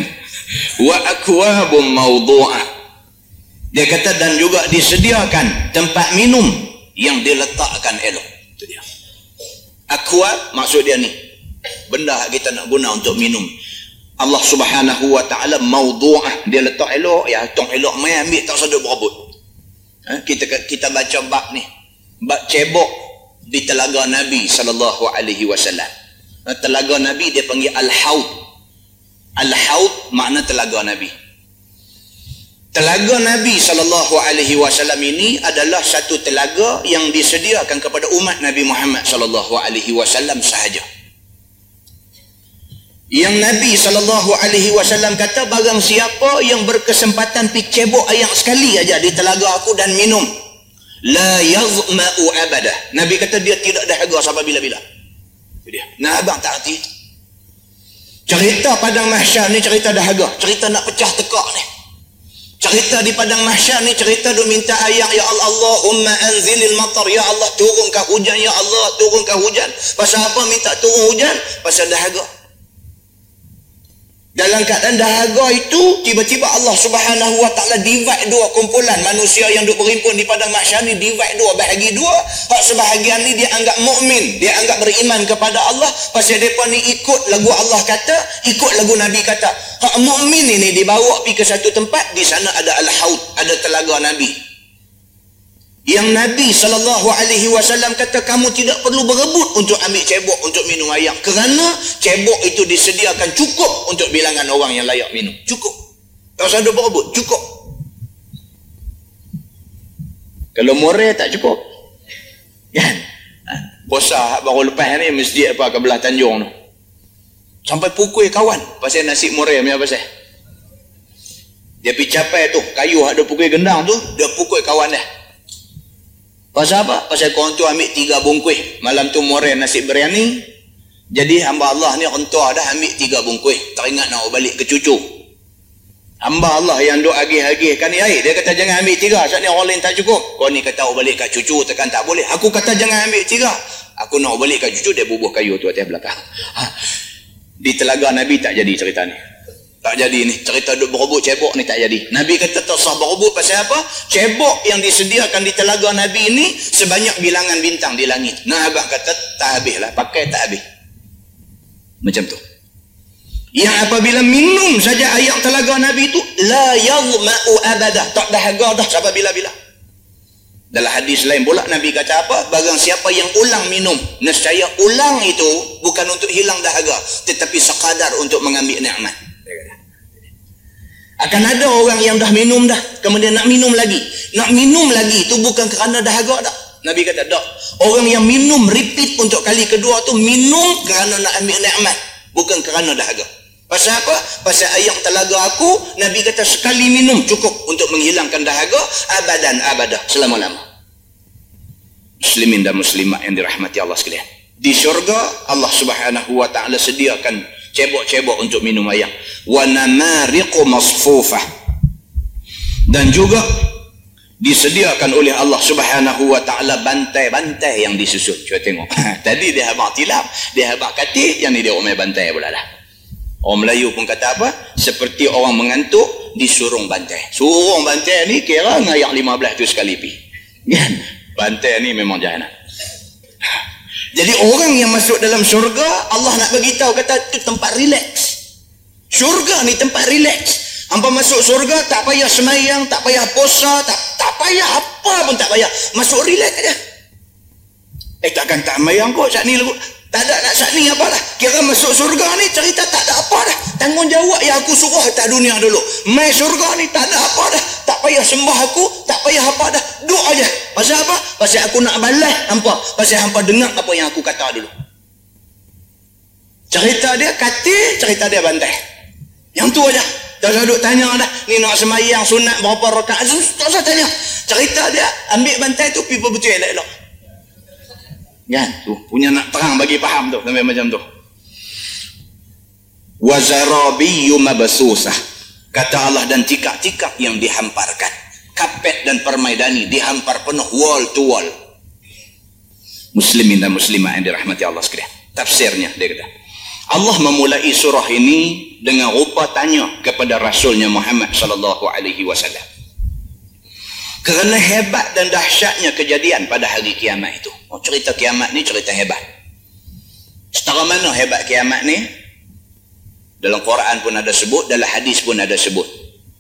Wa akwabum mawdu'ah dia kata dan juga disediakan tempat minum yang diletakkan elok. Itu dia. Akwab maksud dia ni. Benda kita nak guna untuk minum. Allah subhanahu wa ta'ala maudu'ah. Dia letak elok. Ya tong elok mai ambil tak sedut berabut ha? kita kita baca bab ni. Bab cebok di telaga Nabi sallallahu alaihi wasallam. Ha, telaga Nabi dia panggil al-haud. Al-haud makna telaga Nabi telaga Nabi sallallahu alaihi wasallam ini adalah satu telaga yang disediakan kepada umat Nabi Muhammad sallallahu alaihi wasallam sahaja. Yang Nabi SAW kata barang siapa yang berkesempatan pi cebok air sekali aja di telaga aku dan minum la yazma'u abadah Nabi kata dia tidak dahaga sampai bila-bila. Dia. Nah abang tak hati cerita padang mahsyar ni cerita dahaga. Cerita nak pecah tekak ni cerita di padang mahsyar ni cerita dia minta ayat ya Allah Allahumma anzilil matar. Ya Allah turunkan hujan ya Allah turunkan hujan. Pasal apa minta turun hujan? Pasal dahaga dalam keadaan dahaga itu tiba-tiba Allah Subhanahu Wa Taala divide dua kumpulan manusia yang duk berhimpun di padang mahsyar ni divide dua bahagi dua. Hak sebahagian ni dia anggap mukmin dia anggap beriman kepada Allah. Pasal depa ni ikut lagu Allah kata ikut lagu Nabi kata. Hak mukmin ini dibawa pergi ke satu tempat di sana ada al-haud ada telaga Nabi yang Nabi SAW kata kamu tidak perlu berebut untuk ambil cebok untuk minum air kerana cebok itu disediakan cukup untuk bilangan orang yang layak minum. Cukup. Tak usah ada berebut. Cukup. Kalau more tak cukup kan? Bosa baru lepas ni masjid apa ke belah Tanjung tu. Sampai pukul kawan pasal nasi more punya pasal. Dia pergi capai tu kayu ada pukul gendang tu dia pukul kawan dia Pasal apa? Pasal korang tu ambil tiga bungkuih. Malam tu more nasi biryani. Jadi hamba Allah ni rentua dah ambil tiga bungkuih. Teringat nak balik ke cucu. Hamba Allah yang duk agih-agih kan ni air. Dia kata jangan ambil tiga. Saat ni orang lain tak cukup. Kau ni kata balik kat cucu tekan tak boleh. Aku kata jangan ambil tiga. Aku nak balik kat cucu dia bubuh kayu tu atas belakang. Ha. Di telaga Nabi tak jadi cerita ni. Tak jadi ni. Cerita duk berebut cebok ni tak jadi. Nabi kata tak sah berebut pasal apa? Cebok yang disediakan di telaga Nabi ini sebanyak bilangan bintang di langit. Nah abang kata tak habis lah. Pakai tak habis. Macam tu. Yang apabila minum saja ayat telaga Nabi itu la yazma'u abadah. Tak dahaga dah sampai bila-bila. Dalam hadis lain pula Nabi kata apa? Barang siapa yang ulang minum. Nescaya ulang itu bukan untuk hilang dahaga. Tetapi sekadar untuk mengambil nikmat akan ada orang yang dah minum dah kemudian nak minum lagi. Nak minum lagi itu bukan kerana dahaga dah. Nabi kata tak orang yang minum repeat untuk kali kedua tu minum kerana nak ambil nikmat bukan kerana dahaga pasal apa? pasal ayam telaga aku Nabi kata sekali minum cukup untuk menghilangkan dahaga abadan abadah. Selama-lama. Muslimin dan muslimat yang dirahmati Allah sekalian. Di syurga Allah Subhanahu wa taala sediakan cebok-cebok untuk minum air. Wa namariqu masfufah. Dan juga disediakan oleh Allah Subhanahu wa taala bantai-bantai yang disusun. Cuba tengok. Tadi dia habaq tilap, dia habaq katil, yang ni dia umai bantai pula dah. Orang Melayu pun kata apa? Seperti orang mengantuk disurung bantai. Surung bantai ni kira ngayak 15 tu sekali pi. Kan? Bantai ni memang jahanam. Jadi orang yang masuk dalam syurga, Allah nak bagi tahu kata itu tempat relax. Syurga ni tempat relax. Hampa masuk syurga tak payah semayang, tak payah puasa, tak tak payah apa pun tak payah. Masuk relax aja. Eh takkan tak semayang kok saat ni. Tak ada nak saat ni apalah. Kira masuk surga ni cerita tak ada apa dah. Tanggungjawab yang aku suruh tak dunia dulu. Mai surga ni tak ada apa dah. Tak payah sembah aku, tak payah apa dah. Duk aja. Pasal apa? Pasal aku nak balas hampa. Pasal hampa dengar apa yang aku kata dulu. Cerita dia kati, cerita dia bantai. Yang tu aja. Tak usah duk tanya dah. Ni nak semayang sunat berapa rakaat. Tak usah tanya. Cerita dia ambil bantai tu pipa betul elok-elok. Kan? Tu, punya nak terang bagi faham tu sampai macam tu. Wazarabiyyu mabsusah. Kata Allah dan tikak-tikak yang dihamparkan. Kapet dan permaidani dihampar penuh wall to wall. Muslimin dan muslimah yang dirahmati Allah sekalian. Tafsirnya dia kata. Allah memulai surah ini dengan rupa tanya kepada Rasulnya Muhammad sallallahu alaihi wasallam. Kerana hebat dan dahsyatnya kejadian pada hari kiamat itu. Oh, cerita kiamat ni cerita hebat. Setara mana hebat kiamat ni? Dalam Quran pun ada sebut, dalam hadis pun ada sebut.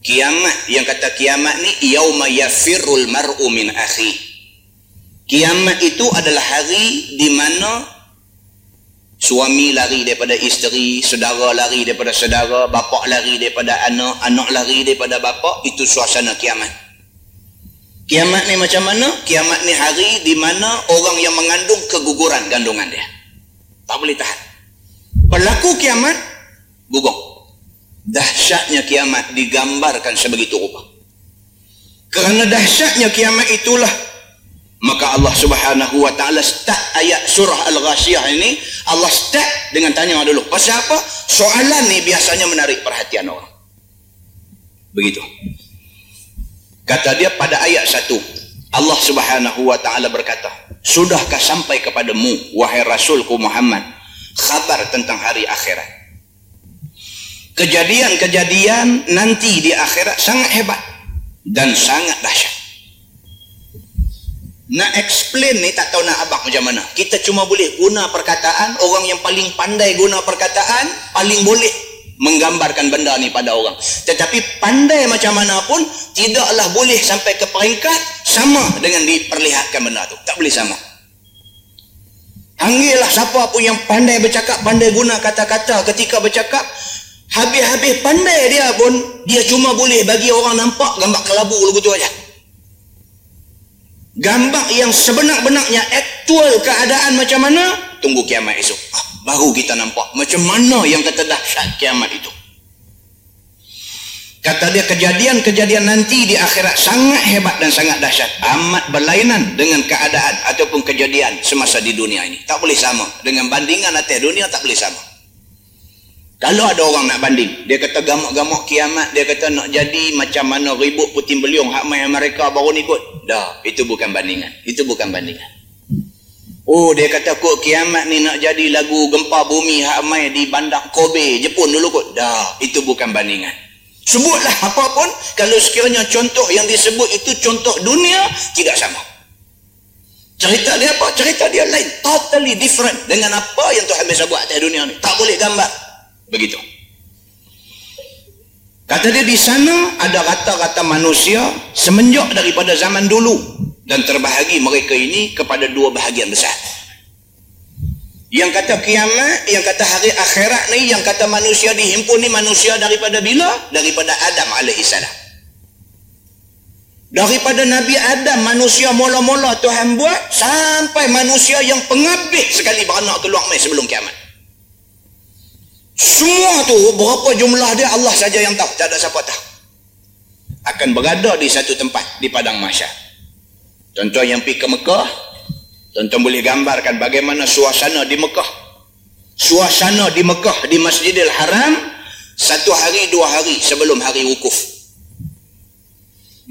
Kiamat yang kata kiamat ni yauma yafirul mar'u min akhi. Kiamat itu adalah hari di mana suami lari daripada isteri, saudara lari daripada saudara, bapa lari daripada anak, anak lari daripada bapa, itu suasana kiamat. Kiamat ni macam mana? Kiamat ni hari di mana orang yang mengandung keguguran kandungan dia. Tak boleh tahan. Pelaku kiamat, gugur. Dahsyatnya kiamat digambarkan sebegitu rupa. Kerana dahsyatnya kiamat itulah maka Allah Subhanahu wa taala start ayat surah Al-Ghasyiyah ini Allah start dengan tanya dulu. Pasal apa? Soalan ni biasanya menarik perhatian orang. Begitu. Kata dia pada ayat satu. Allah subhanahu wa ta'ala berkata. Sudahkah sampai kepadamu, wahai Rasulku Muhammad, khabar tentang hari akhirat. Kejadian-kejadian nanti di akhirat sangat hebat dan sangat dahsyat. Nak explain ni tak tahu nak abang macam mana. Kita cuma boleh guna perkataan, orang yang paling pandai guna perkataan, paling boleh menggambarkan benda ni pada orang. Tetapi pandai macam mana pun tidaklah boleh sampai ke peringkat sama dengan diperlihatkan benda tu. Tak boleh sama. Panggillah siapa pun yang pandai bercakap pandai guna kata-kata. Ketika bercakap habis-habis pandai dia pun dia cuma boleh bagi orang nampak gambar kelabu begitu aja. Gambar yang sebenar-benarnya aktual keadaan macam mana tunggu kiamat esok. Ah, baru kita nampak macam mana yang kata dahsyat kiamat itu. Kata dia kejadian-kejadian nanti di akhirat sangat hebat dan sangat dahsyat. Amat berlainan dengan keadaan ataupun kejadian semasa di dunia ini. Tak boleh sama. Dengan bandingan atas dunia tak boleh sama. Kalau ada orang nak banding dia kata gamak-gamak kiamat dia kata nak jadi macam mana ribut puting beliung hak main Amerika baru ni kot. Dah itu bukan bandingan. Itu bukan bandingan Oh dia kata kok kiamat ni nak jadi lagu gempa bumi hak mai di bandar Kobe Jepun dulu kot. Dah, itu bukan bandingan. Sebutlah apa pun kalau sekiranya contoh yang disebut itu contoh dunia tidak sama. Cerita dia apa? Cerita dia lain. Totally different dengan apa yang Tuhan biasa buat atas dunia ni. Tak boleh gambar. Begitu. Kata dia di sana ada rata-rata manusia semenjak daripada zaman dulu dan terbahagi mereka ini kepada dua bahagian besar. Yang kata kiamat yang kata hari akhirat ni yang kata manusia dihimpun ni manusia daripada bila? daripada Adam AS daripada Nabi Adam manusia mula-mula Tuhan buat sampai manusia yang pengabit sekali beranak keluar mai sebelum kiamat. Semua tu berapa jumlah dia Allah saja yang tahu. Tak ada siapa tahu. Akan berada di satu tempat di padang masyarakat Contoh yang pergi ke Mekah, Tuan-tuan boleh gambarkan bagaimana suasana di Mekah. Suasana di Mekah di Masjidil Haram satu hari dua hari sebelum hari wukuf.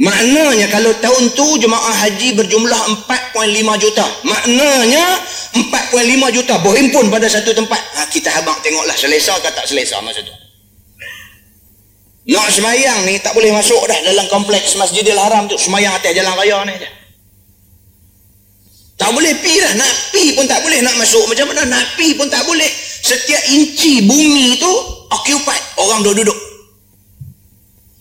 Maknanya kalau tahun tu jemaah haji berjumlah 4.5 juta. Maknanya 4.5 juta berhimpun pada satu tempat. Ha, kita habang tengoklah selesa atau tak selesa masa tu. Nak semayang ni tak boleh masuk dah dalam kompleks Masjidil Haram tu. Semayang atas jalan raya ni je. Tak boleh pi dah. Nak pi pun tak boleh. Nak masuk macam mana? Nak pi pun tak boleh. Setiap inci bumi tu occupied. Orang duduk-duduk.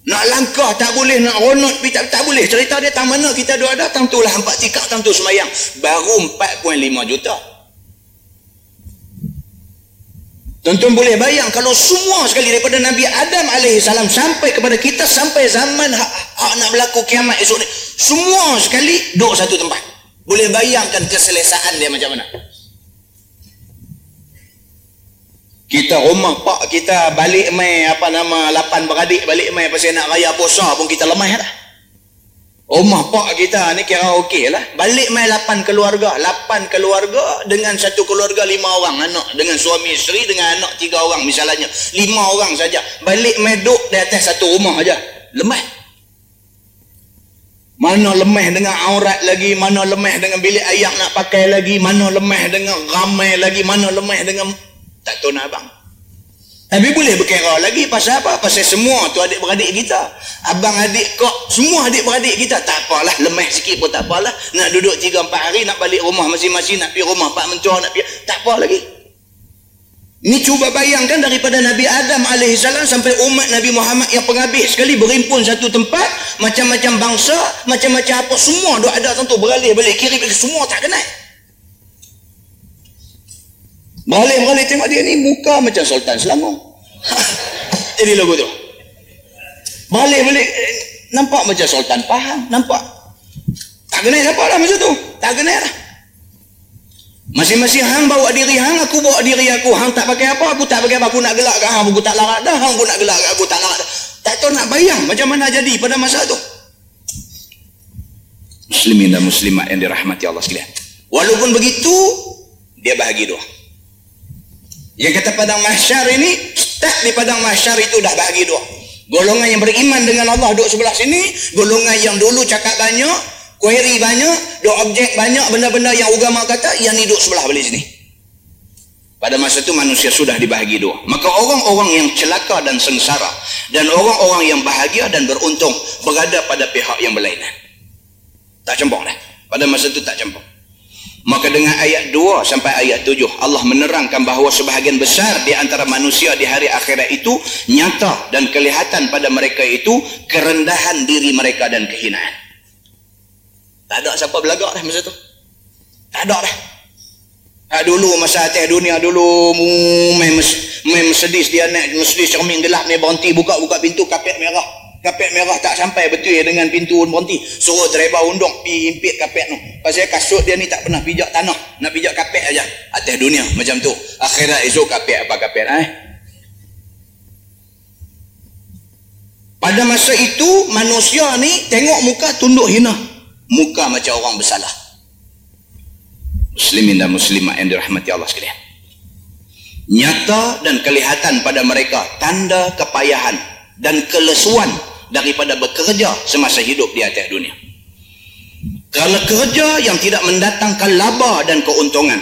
Nak langkah tak boleh, nak ronot tak, tak boleh. Cerita dia tang mana kita duduk ada, tang tu lah empat tikak, tang tu semayang. Baru 4.5 juta. Tuan-tuan boleh bayang kalau semua sekali daripada Nabi Adam AS sampai kepada kita sampai zaman hak, hak nak berlaku kiamat esok ni. Semua sekali duduk satu tempat. Boleh bayangkan keselesaan dia macam mana. kita rumah pak kita balik mai apa nama lapan beradik balik mai pasal nak raya puasa pun kita lemah dah. Rumah pak kita ni kira okey lah. Balik mai lapan keluarga lapan keluarga dengan satu keluarga lima orang anak dengan suami isteri dengan anak tiga orang misalnya. Lima orang saja. Balik mai duk di atas satu rumah aja. Lemah mana lemah dengan aurat lagi mana lemah dengan bilik ayak nak pakai lagi mana lemah dengan ramai lagi mana lemah dengan tak tahu nak abang tapi boleh berkira lagi pasal apa? Pasal semua tu adik-beradik kita. Abang adik kok, semua adik-beradik kita. Tak apalah, lemah sikit pun tak apalah. Nak duduk 3-4 hari, nak balik rumah masing-masing, nak pergi rumah Pak Mentua, nak pergi. Tak apa lagi. Ini cuba bayangkan daripada Nabi Adam AS sampai umat Nabi Muhammad yang penghabis sekali berimpun satu tempat. Macam-macam bangsa, macam-macam apa. Semua duk ada tentu beralih balik kiri, semua tak kenal. Balik-balik tengok dia ni muka macam Sultan Selangor. Jadi logo tu. Balik-balik eh, nampak macam Sultan Pahang. Nampak. Tak kenal siapa lah masa tu. Tak kenal lah. Masing-masing hang bawa diri hang, aku bawa diri aku. Hang tak pakai apa, aku tak pakai apa. Aku nak gelak kat hang, aku tak larat dah. Hang pun nak gelak aku, tak larat dah. Tak tahu nak bayang macam mana jadi pada masa tu. Muslimin dan muslimat yang dirahmati Allah sekalian. Walaupun begitu, dia bahagi doa. Yang kata padang mahsyar ini, start di padang mahsyar itu dah bagi dua. Golongan yang beriman dengan Allah duduk sebelah sini, golongan yang dulu cakap banyak, query banyak, dua objek banyak, benda-benda yang agama kata, yang ni duduk sebelah balik sini. Pada masa itu manusia sudah dibahagi dua. Maka orang-orang yang celaka dan sengsara dan orang-orang yang bahagia dan beruntung berada pada pihak yang berlainan. Tak cempong dah. Pada masa itu tak cempong. Maka dengan ayat 2 sampai ayat 7 Allah menerangkan bahawa sebahagian besar di antara manusia di hari akhirat itu nyata dan kelihatan pada mereka itu kerendahan diri mereka dan kehinaan. Tak ada siapa belagak dah masa tu. Tak ada dah. Tak dulu masa atas dunia dulu main, main Mercedes dia naik Mercedes cermin gelap ni berhenti buka-buka pintu kapet merah. Kapet merah tak sampai betul ya dengan pintu berhenti. Suruh driver undung pi impit kapet tu. Pasal kasut dia ni tak pernah pijak tanah. Nak pijak kapet aja. Atas dunia macam tu. Akhirat esok kapet apa kapet eh? Pada masa itu manusia ni tengok muka tunduk hina muka macam orang bersalah muslimin dan muslimat yang dirahmati Allah sekalian nyata dan kelihatan pada mereka tanda kepayahan dan kelesuan daripada bekerja semasa hidup di atas dunia. Kerana kerja yang tidak mendatangkan laba dan keuntungan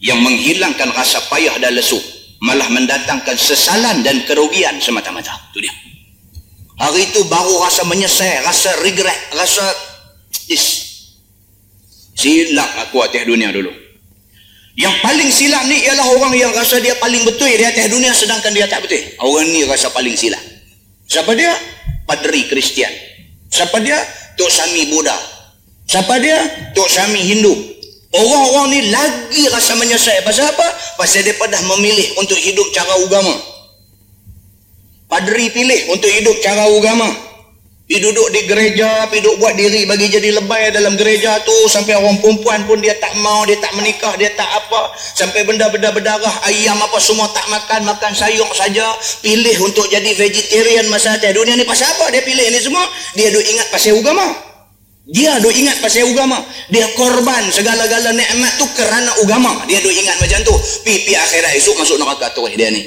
yang menghilangkan rasa payah dan lesu malah mendatangkan sesalan dan kerugian semata-mata. Itu dia. Hari itu baru rasa menyesal, rasa regret, rasa is silap aku atas dunia dulu. Yang paling silap ni ialah orang yang rasa dia paling betul di atas dunia sedangkan dia tak betul. Orang ni rasa paling silap. Siapa dia? padri Kristian. Siapa dia? Tok Sami Buddha. Siapa dia? Tok Sami Hindu. Orang-orang ni lagi rasa menyesal. Pasal apa? Pasal dia dah memilih untuk hidup cara agama. Padri pilih untuk hidup cara agama. Pergi duduk di gereja, pergi duduk buat diri bagi jadi lebay dalam gereja tu sampai orang perempuan pun dia tak mau, dia tak menikah, dia tak apa. Sampai benda-benda berdarah, ayam apa semua tak makan, makan sayur saja. Pilih untuk jadi vegetarian masa atas dunia ni pasal apa dia pilih ni semua? Dia duk ingat pasal agama. Dia duk ingat pasal agama. Dia korban segala-gala nikmat tu kerana agama. Dia duk ingat macam tu. Pi pi akhirat esok masuk neraka tu dia ni.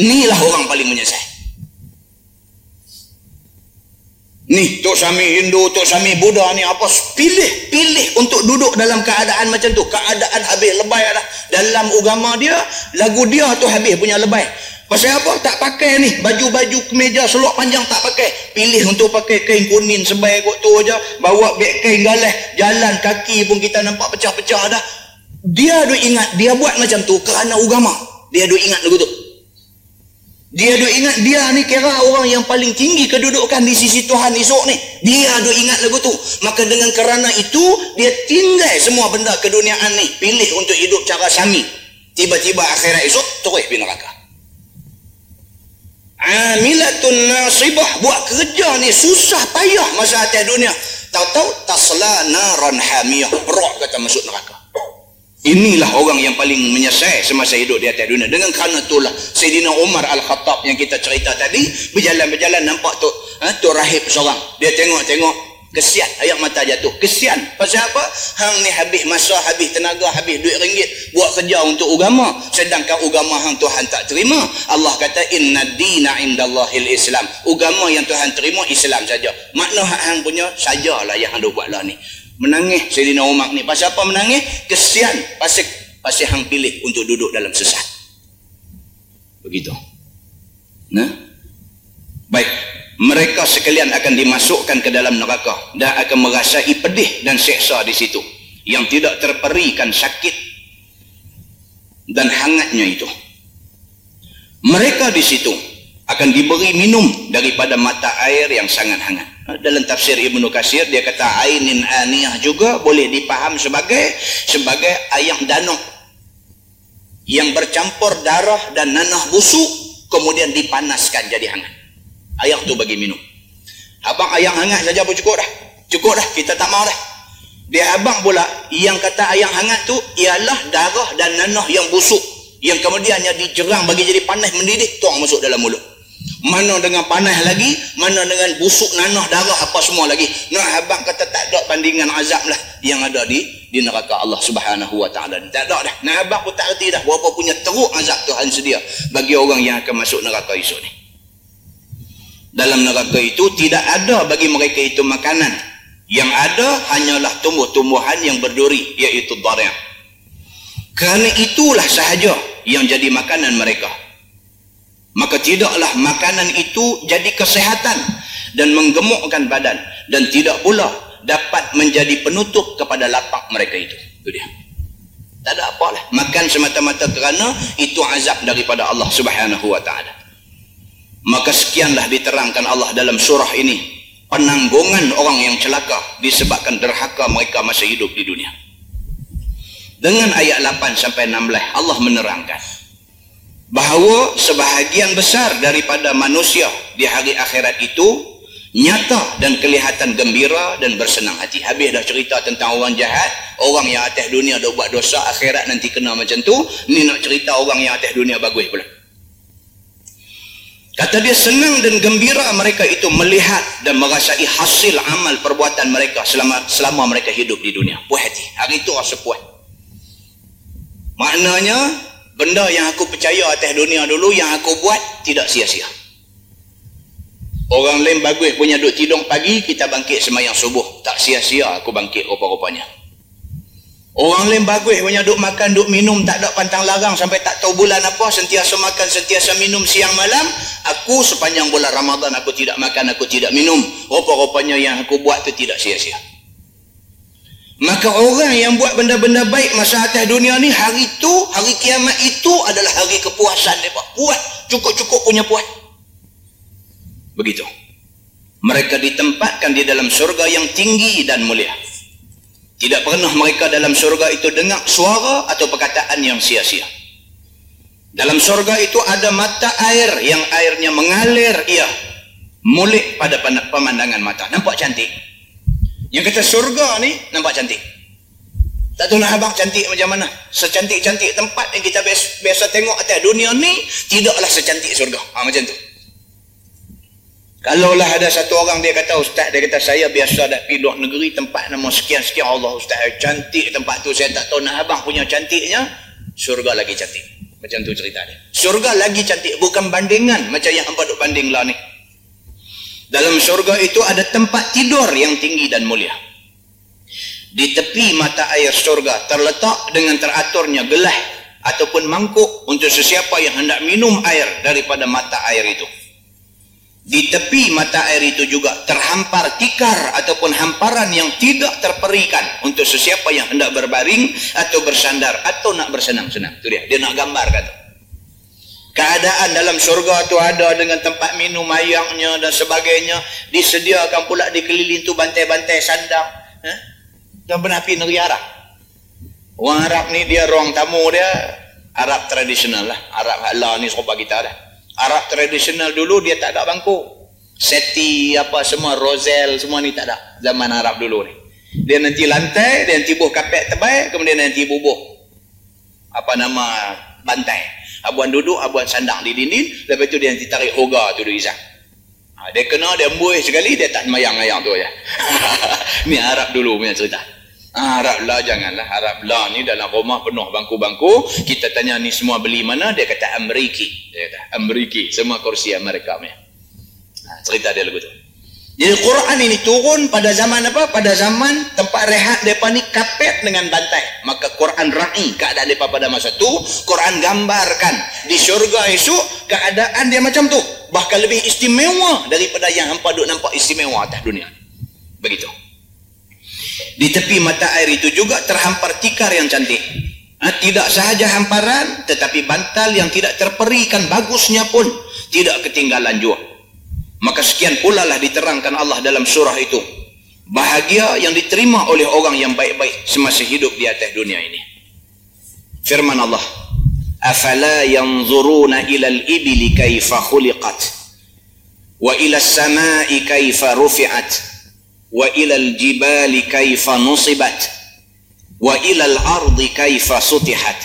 Inilah orang paling menyesal. Ni Tok Sami Hindu, Tok Sami Buddha ni apa pilih pilih untuk duduk dalam keadaan macam tu. Keadaan habis lebay dah. Dalam agama dia, lagu dia tu habis punya lebay. Pasal apa? Tak pakai ni. Baju-baju kemeja selok panjang tak pakai. Pilih untuk pakai kain kuning sebaik kot tu aja. Bawa beg kain galah. Jalan kaki pun kita nampak pecah-pecah dah. Dia duk ingat dia buat macam tu kerana agama. Dia duk ingat lagu tu. Dia duk ingat dia ni kira orang yang paling tinggi kedudukan di sisi Tuhan esok ni. Dia duk ingat lagu tu. Maka dengan kerana itu, dia tinggal semua benda keduniaan ni. Pilih untuk hidup cara sami. Tiba-tiba akhirat esok, terus pergi neraka amilatun nasibah buat kerja ni susah payah masa atas dunia tahu-tahu tasla naran hamiyah roh kata masuk neraka inilah orang yang paling menyesal semasa hidup di atas dunia dengan kerana itulah Sayyidina Umar Al-Khattab yang kita cerita tadi berjalan-berjalan nampak tu ha, tu rahib seorang dia tengok-tengok Kesian ayat mata jatuh. Kesian. Pasal apa? Hang ni habis masa, habis tenaga, habis duit ringgit buat kerja untuk agama. Sedangkan agama hang Tuhan tak terima. Allah kata inna dina indallahil Islam. Agama yang Tuhan terima Islam saja. Makna hang punya sajalah yang hang buat lah ni. Menangis Sayyidina Umar ni. Pasal apa menangis? Kesian. Pasal pasal hang pilih untuk duduk dalam sesat. Begitu. Nah. Baik mereka sekalian akan dimasukkan ke dalam neraka dan akan merasai pedih dan seksa di situ yang tidak terperikan sakit dan hangatnya itu mereka di situ akan diberi minum daripada mata air yang sangat hangat dalam tafsir Ibnu Kasir dia kata ainin aniyah juga boleh dipaham sebagai sebagai ayam danuk yang bercampur darah dan nanah busuk kemudian dipanaskan jadi hangat Ayam tu bagi minum. Abang ayam hangat saja pun cukup dah. Cukup dah. Kita tak mau dah. Dia abang pula yang kata ayam hangat tu ialah darah dan nanah yang busuk. Yang kemudiannya dijerang bagi jadi panas mendidih. Tuang masuk dalam mulut. Mana dengan panas lagi. Mana dengan busuk nanah darah apa semua lagi. Nah abang kata tak ada bandingan azab lah. Yang ada di di neraka Allah subhanahu wa ta'ala. Tak ada dah. Nah abang pun tak erti dah. Berapa punya teruk azab Tuhan sedia. Bagi orang yang akan masuk neraka esok ni dalam neraka itu tidak ada bagi mereka itu makanan yang ada hanyalah tumbuh-tumbuhan yang berduri iaitu dharya kerana itulah sahaja yang jadi makanan mereka maka tidaklah makanan itu jadi kesehatan dan menggemukkan badan. Dan tidak pula dapat menjadi penutup kepada lapak mereka itu. Itu dia. Tak ada apalah makan semata-mata kerana itu azab daripada Allah subhanahu wa ta'ala. Maka sekianlah diterangkan Allah dalam surah ini. Penanggungan orang yang celaka disebabkan derhaka mereka masa hidup di dunia. Dengan ayat 8 sampai 16 Allah menerangkan bahawa sebahagian besar daripada manusia di hari akhirat itu nyata dan kelihatan gembira dan bersenang hati habis dah cerita tentang orang jahat orang yang atas dunia dah buat dosa akhirat nanti kena macam tu ni nak cerita orang yang atas dunia bagus pula Kata dia senang dan gembira mereka itu melihat dan merasai hasil amal perbuatan mereka selama selama mereka hidup di dunia. Puas hati. Hari itu rasa puas. Maknanya benda yang aku percaya atas dunia dulu yang aku buat tidak sia-sia. Orang lain bagus punya duduk tidur pagi, kita bangkit semayang subuh. Tak sia-sia aku bangkit rupa-rupanya. Orang lain bagus punya duk makan, duk minum, tak ada pantang larang sampai tak tahu bulan apa, sentiasa makan, sentiasa minum siang malam. Aku sepanjang bulan Ramadan aku tidak makan, aku tidak minum. Rupa-rupanya yang aku buat tu tidak sia-sia. Maka orang yang buat benda-benda baik masa atas dunia ni, hari tu, hari kiamat itu adalah hari kepuasan mereka. Puas, cukup-cukup punya puas. Begitu. Mereka ditempatkan di dalam surga yang tinggi dan mulia. Tidak pernah mereka dalam surga itu dengar suara atau perkataan yang sia-sia. Dalam surga itu ada mata air yang airnya mengalir ia mulik pada pemandangan mata. Nampak cantik. Yang kata surga ni nampak cantik. Tak tahu nak abang cantik macam mana. Secantik-cantik tempat yang kita biasa, tengok atas dunia ni tidaklah secantik surga. Ha, macam tu. Kalaulah ada satu orang dia kata ustaz dia kata saya biasa dah pergi luar negeri tempat nama sekian-sekian Allah ustaz cantik tempat tu saya tak tahu nak abang punya cantiknya surga lagi cantik. Macam tu cerita dia. Surga lagi cantik bukan bandingan macam yang hangpa duk banding lah ni. Dalam surga itu ada tempat tidur yang tinggi dan mulia. Di tepi mata air surga terletak dengan teraturnya gelah ataupun mangkuk untuk sesiapa yang hendak minum air daripada mata air itu. Di tepi mata air itu juga terhampar tikar ataupun hamparan yang tidak terperikan untuk sesiapa yang hendak berbaring atau bersandar atau nak bersenang-senang. Itu dia. Dia nak gambar kata keadaan dalam surga itu ada dengan tempat minum ayamnya dan sebagainya disediakan pula dikeliling tu bantai-bantai sandang eh? dan benapi negeri Arab orang Arab ni dia ruang tamu dia Arab tradisional lah Arab halal ni serupa kita dah Arab tradisional dulu dia tak ada bangku. Seti apa semua rosel semua ni tak ada zaman Arab dulu ni. Dia nanti lantai, dia nanti bubuh kapet tebal, kemudian nanti bubuh apa nama bantai. Abuan duduk, abuan sandang di dinding, lepas tu dia nanti tarik hoga tu dia izah. Ha, dia kena, dia embuih sekali, dia tak mayang-mayang tu ya. ni Arab dulu punya cerita. Harap lah janganlah harap lah ni dalam rumah penuh bangku-bangku kita tanya ni semua beli mana dia kata Ameriki dia kata Ameriki semua kursi Amerika punya ha, cerita dia lagu tu jadi Quran ini turun pada zaman apa? Pada zaman tempat rehat mereka ni kapet dengan bantai. Maka Quran ra'i keadaan mereka pada masa tu Quran gambarkan. Di syurga esok keadaan dia macam tu. Bahkan lebih istimewa daripada yang hampa duk nampak istimewa atas dunia begitu. Di tepi mata air itu juga terhampar tikar yang cantik. Ha, tidak sahaja hamparan, tetapi bantal yang tidak terperikan bagusnya pun tidak ketinggalan jua maka sekian pula lah diterangkan Allah dalam surah itu. Bahagia yang diterima oleh orang yang baik-baik semasa hidup di atas dunia ini. Firman Allah afala yanzuruna ila al-ibli kayfa khuliqat? Wa ila as-sama'i kayfa rufi'at? Wa ila al-jibali kayfa nusibat? Wa ila al-ardi kayfa sutihat?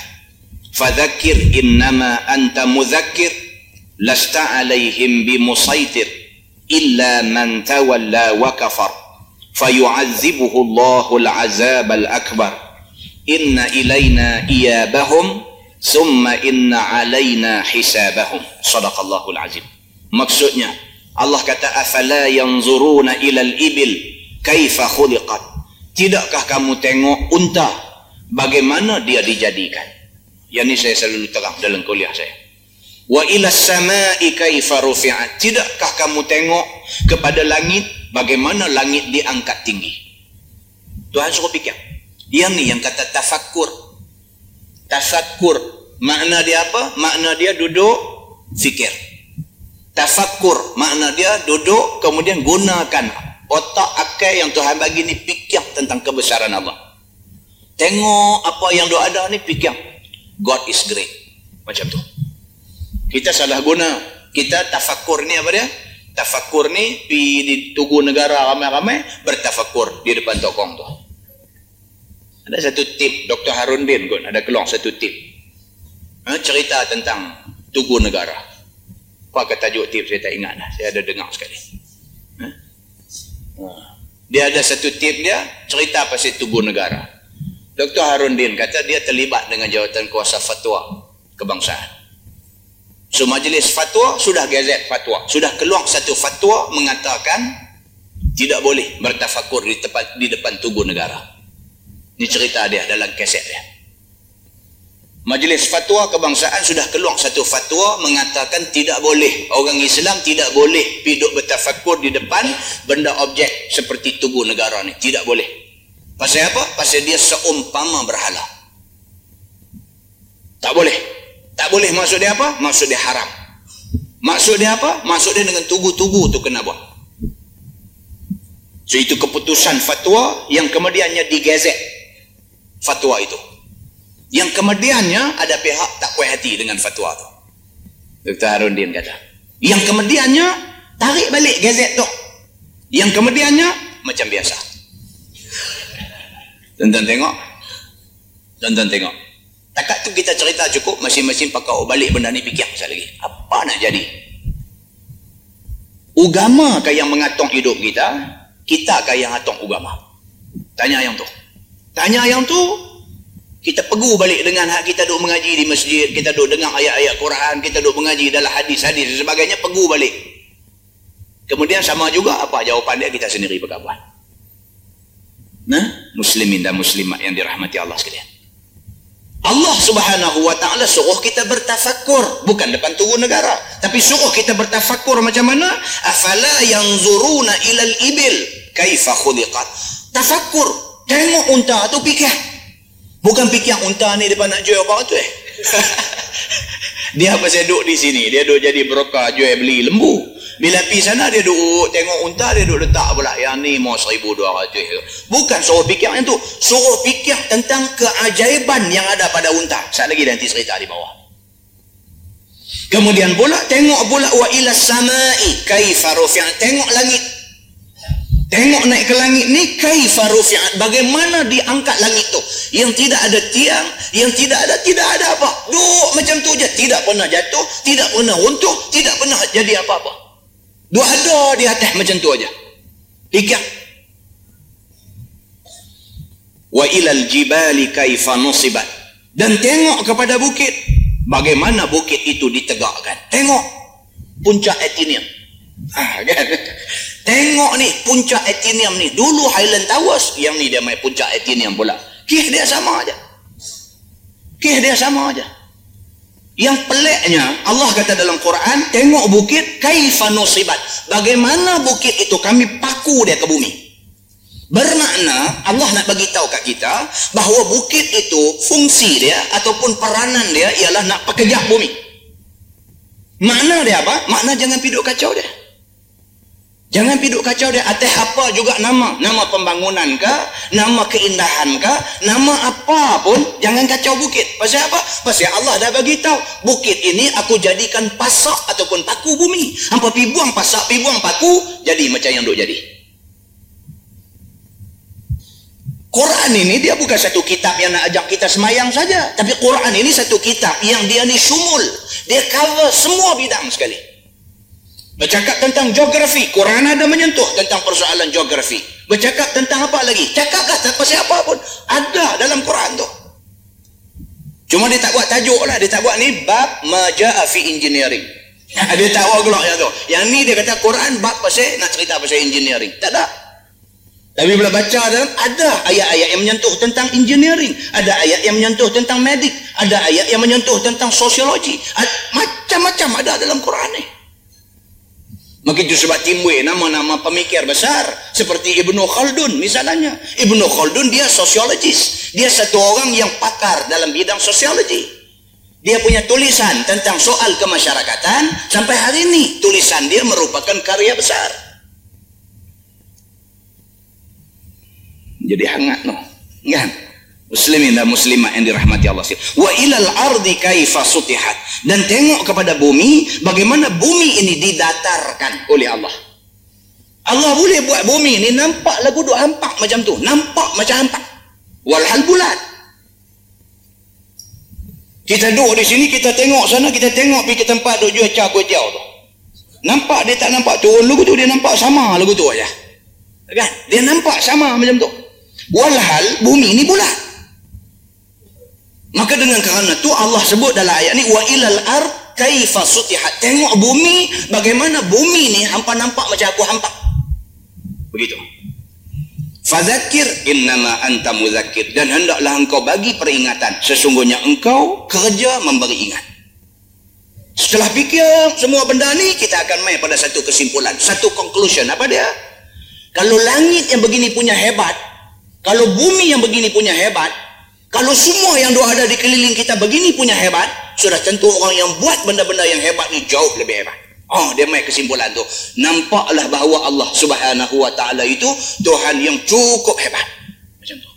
Fadhakkir innama anta mudhakkir lasta 'alayhim bimusaytir. إلا من تولى وكفر فيعذبه الله العذاب الأكبر إن إلينا إيابهم ثم إن علينا حسابهم صدق الله العظيم maksudnya Allah kata afala yanzuruna ilal ibil kaifa khuliqat tidakkah kamu tengok unta bagaimana dia dijadikan yang ini saya selalu terang dalam kuliah saya wa ila samai kaifa rufi'at. Tidakkah kamu tengok kepada langit bagaimana langit diangkat tinggi? Tuhan suruh fikir. Yang ni yang kata tafakkur. Tafakkur. Makna dia apa? Makna dia duduk fikir. Tafakkur. Makna dia duduk kemudian gunakan otak akal yang Tuhan bagi ni fikir tentang kebesaran Allah. Tengok apa yang doa ada ni fikir. God is great. Macam tu kita salah guna kita tafakur ni apa dia tafakur ni pi di tugu negara ramai-ramai bertafakur di depan tokong tu ada satu tip Dr. Harun bin pun ada keluar satu tip ha, cerita tentang tugu negara apa kata tajuk tip saya tak ingat lah. saya ada dengar sekali dia ada satu tip dia cerita pasal tubuh negara. Dr. Harun Din kata dia terlibat dengan jawatan kuasa fatwa kebangsaan. So majlis fatwa sudah gazet fatwa. Sudah keluar satu fatwa mengatakan tidak boleh bertafakur di, tempat, di depan tubuh negara. Ini cerita dia dalam keset dia. Majlis Fatwa Kebangsaan sudah keluar satu fatwa mengatakan tidak boleh orang Islam tidak boleh hidup bertafakur di depan benda objek seperti tubuh negara ni tidak boleh. Pasal apa? Pasal dia seumpama berhala. Tak boleh. Tak boleh maksud dia apa? Maksud dia haram. Maksud dia apa? Maksud dia dengan tugu-tugu tu kena buat. So itu keputusan fatwa yang kemudiannya digazet fatwa itu yang kemudiannya ada pihak tak puas hati dengan fatwa tu Dr. Harun Din kata yang kemudiannya tarik balik gazet tu yang kemudiannya macam biasa tuan-tuan tengok tuan-tuan tengok takat tu kita cerita cukup masing-masing pakai balik benda ni fikir sekali lagi apa nak jadi Ugama kah yang mengatong hidup kita? Kita kah yang atong ugama? Tanya yang tu. Tanya yang tu. Kita pegu balik dengan hak kita duduk mengaji di masjid, kita duduk dengar ayat-ayat Quran, kita duduk mengaji dalam hadis-hadis dan sebagainya, pegu balik. Kemudian sama juga apa jawapan dia kita sendiri berkawan. Nah, muslimin dan muslimat yang dirahmati Allah sekalian. Allah subhanahu wa ta'ala suruh kita bertafakur. Bukan depan turun negara tapi suruh kita bertafakur macam mana? Afala yang zuruna ilal ibil? Kaifa khuliqat? Tafakur. Tengok unta tu fikir bukan fikir unta ni depan nak jual apa tu eh? Dia pasal duduk di sini. Dia duduk jadi broker jual beli lembu bila pergi sana dia duduk tengok unta dia duduk letak pula. Yang ni mau 1200 bukan suruh fikir yang tu. Suruh fikir tentang keajaiban yang ada pada unta. Saat lagi nanti cerita di bawah. Kemudian pula tengok pula wa ila samai kaifa rufi'at. Tengok langit. Tengok naik ke langit ni kaifa rufi'at. Bagaimana diangkat langit tu? Yang tidak ada tiang yang tidak ada tidak ada apa. Duduk macam tu je. Tidak pernah jatuh tidak pernah runtuh tidak pernah jadi apa-apa Dua ada di atas macam tu aja. Fikir. Wa ilal jibali kaifa nusibat. Dan tengok kepada bukit. Bagaimana bukit itu ditegakkan. Tengok. Puncak Etinium. Ha, kan? Tengok ni puncak Etinium ni. Dulu Highland Towers. Yang ni dia main puncak Etinium pula. Kih dia sama aja. Kih dia sama aja. Yang peliknya Allah kata dalam Quran tengok bukit kaifa nusibat. Bagaimana bukit itu kami paku dia ke bumi. Bermakna Allah nak bagi tahu kat kita bahawa bukit itu fungsi dia ataupun peranan dia ialah nak pekejap bumi. Makna dia apa? Makna jangan piduk kacau dia. Jangan piduk kacau dia atas apa juga nama. Nama pembangunan ke, nama keindahan ke, nama apa pun jangan kacau bukit. Pasal apa? Pasal Allah dah bagi tahu bukit ini aku jadikan pasak ataupun paku bumi. Hampa pi buang pasak, pi buang paku, jadi macam yang duk jadi. Quran ini dia bukan satu kitab yang nak ajak kita semayang saja. Tapi Quran ini satu kitab yang dia ni sumul. Dia cover semua bidang sekali. Bercakap tentang geografi. Quran ada menyentuh tentang persoalan geografi. Bercakap tentang apa lagi? Cakaplah tanpa siapa pun. Ada dalam Quran tu. Cuma dia tak buat tajuk lah. Dia tak buat ni bab maja'afi engineering. dia tak buat gelak yang tu. Yang ni dia kata Quran bab pasal nak cerita pasal engineering. Tak ada. Tapi bila baca dalam ada ayat-ayat yang menyentuh tentang engineering, ada ayat yang menyentuh tentang medik, ada ayat yang menyentuh tentang sosiologi. Macam-macam ada dalam Quran ni. Maka itu sebab timbul nama-nama pemikir besar seperti Ibnu Khaldun misalnya. Ibnu Khaldun dia sosiologis. Dia satu orang yang pakar dalam bidang sosiologi. Dia punya tulisan tentang soal kemasyarakatan sampai hari ini tulisan dia merupakan karya besar. Jadi hangat no. Kan? Muslimin dan muslimat yang dirahmati Allah wa ilal ardi kaifa sutihat. Dan tengok kepada bumi bagaimana bumi ini didatarkan oleh Allah. Allah boleh buat bumi ni nampak lagu duk hampak macam tu. Nampak macam hampak. Walhal bulat. Kita duduk di sini kita tengok sana kita tengok pergi ke tempat duk jual cah kuih tu. Nampak dia tak nampak turun lagu tu dia nampak sama lagu tu aja kan? Dia nampak sama macam tu. Walhal bumi ni bulat Maka dengan kerana tu Allah sebut dalam ayat ni wa ilal ar kaifa sutihat. Tengok bumi bagaimana bumi ni hampa nampak macam aku hampa. Begitu. Fadzakir innama anta muzakkir dan hendaklah engkau bagi peringatan sesungguhnya engkau kerja memberi ingat. Setelah fikir semua benda ni kita akan mai pada satu kesimpulan, satu conclusion apa dia? Kalau langit yang begini punya hebat, kalau bumi yang begini punya hebat, kalau semua yang doa ada di keliling kita begini punya hebat, sudah tentu orang yang buat benda-benda yang hebat ni jauh lebih hebat. Oh, dia main kesimpulan tu. Nampaklah bahawa Allah Subhanahu wa taala itu Tuhan yang cukup hebat. Macam tu.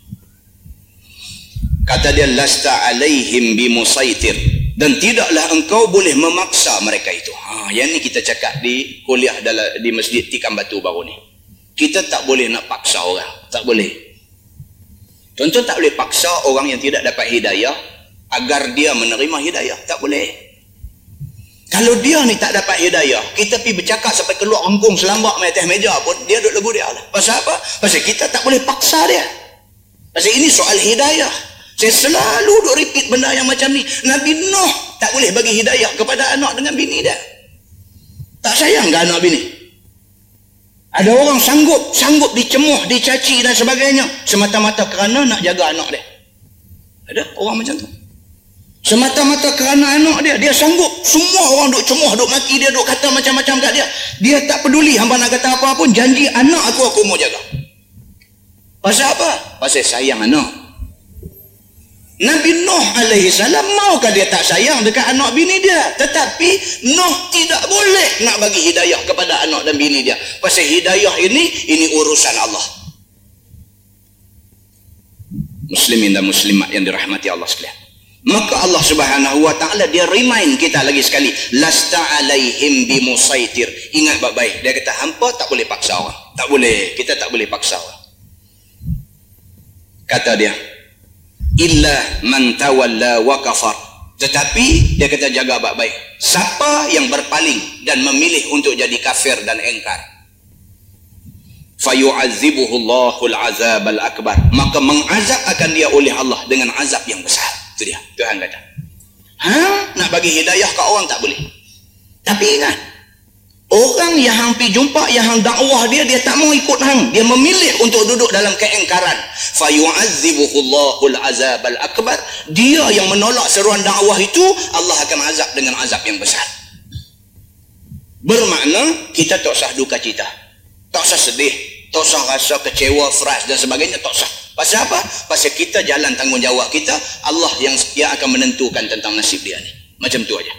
Kata dia lasta alaihim bimusaitir dan tidaklah engkau boleh memaksa mereka itu. Ha, yang ni kita cakap di kuliah dalam di Masjid Tikam Batu baru ni. Kita tak boleh nak paksa orang, tak boleh. Contoh tak boleh paksa orang yang tidak dapat hidayah agar dia menerima hidayah. Tak boleh. Kalau dia ni tak dapat hidayah, kita pergi bercakap sampai keluar rengkung selambak mai atas meja pun, dia duduk lagu dia lah. Pasal apa? Pasal kita tak boleh paksa dia. Pasal ini soal hidayah. Saya selalu duk repeat benda yang macam ni. Nabi Nuh tak boleh bagi hidayah kepada anak dengan bini dia. Tak sayang ke anak bini? Ada orang sanggup, sanggup dicemuh, dicaci dan sebagainya. Semata-mata kerana nak jaga anak dia. Ada orang macam tu. Semata-mata kerana anak dia, dia sanggup. Semua orang duk cemuh, duk maki dia, duk kata macam-macam kat dia. Dia tak peduli hamba nak kata apa pun, janji anak aku, aku mau jaga. Pasal apa? Pasal sayang anak. Nabi Nuh alaihi salam maukah dia tak sayang dekat anak bini dia? Tetapi Nuh tidak boleh nak bagi hidayah kepada anak dan bini dia. Pasal hidayah ini, ini urusan Allah. Muslimin dan muslimat yang dirahmati Allah sekalian. Maka Allah Subhanahu wa taala dia remind kita lagi sekali, lasta alaihim bimusaitir. Ingat baik-baik. Dia kata hampa tak boleh paksa orang. Tak boleh. Kita tak boleh paksa orang. Kata dia, illa man tawalla wa kafar. Tetapi dia kata jaga baik-baik. Siapa yang berpaling dan memilih untuk jadi kafir dan engkar? Fayu'azibuhu Allahul azab al-akbar. Maka mengazab akan dia oleh Allah dengan azab yang besar. Itu dia. Tuhan kata. Ha? Nak bagi hidayah ke orang tak boleh. Tapi ingat. Orang yang hang pergi jumpa, yang hang dakwah dia, dia tak mau ikut hang. Dia memilih untuk duduk dalam keengkaran. Fayu'azibuhullahul azabal akbar. Dia yang menolak seruan dakwah itu, Allah akan azab dengan azab yang besar. Bermakna, kita tak usah duka cita. Tak usah sedih. Tak usah rasa kecewa, frust dan sebagainya. Tak usah. Pasal apa? Pasal kita jalan tanggungjawab kita, Allah yang yang akan menentukan tentang nasib dia ni. Macam tu aja.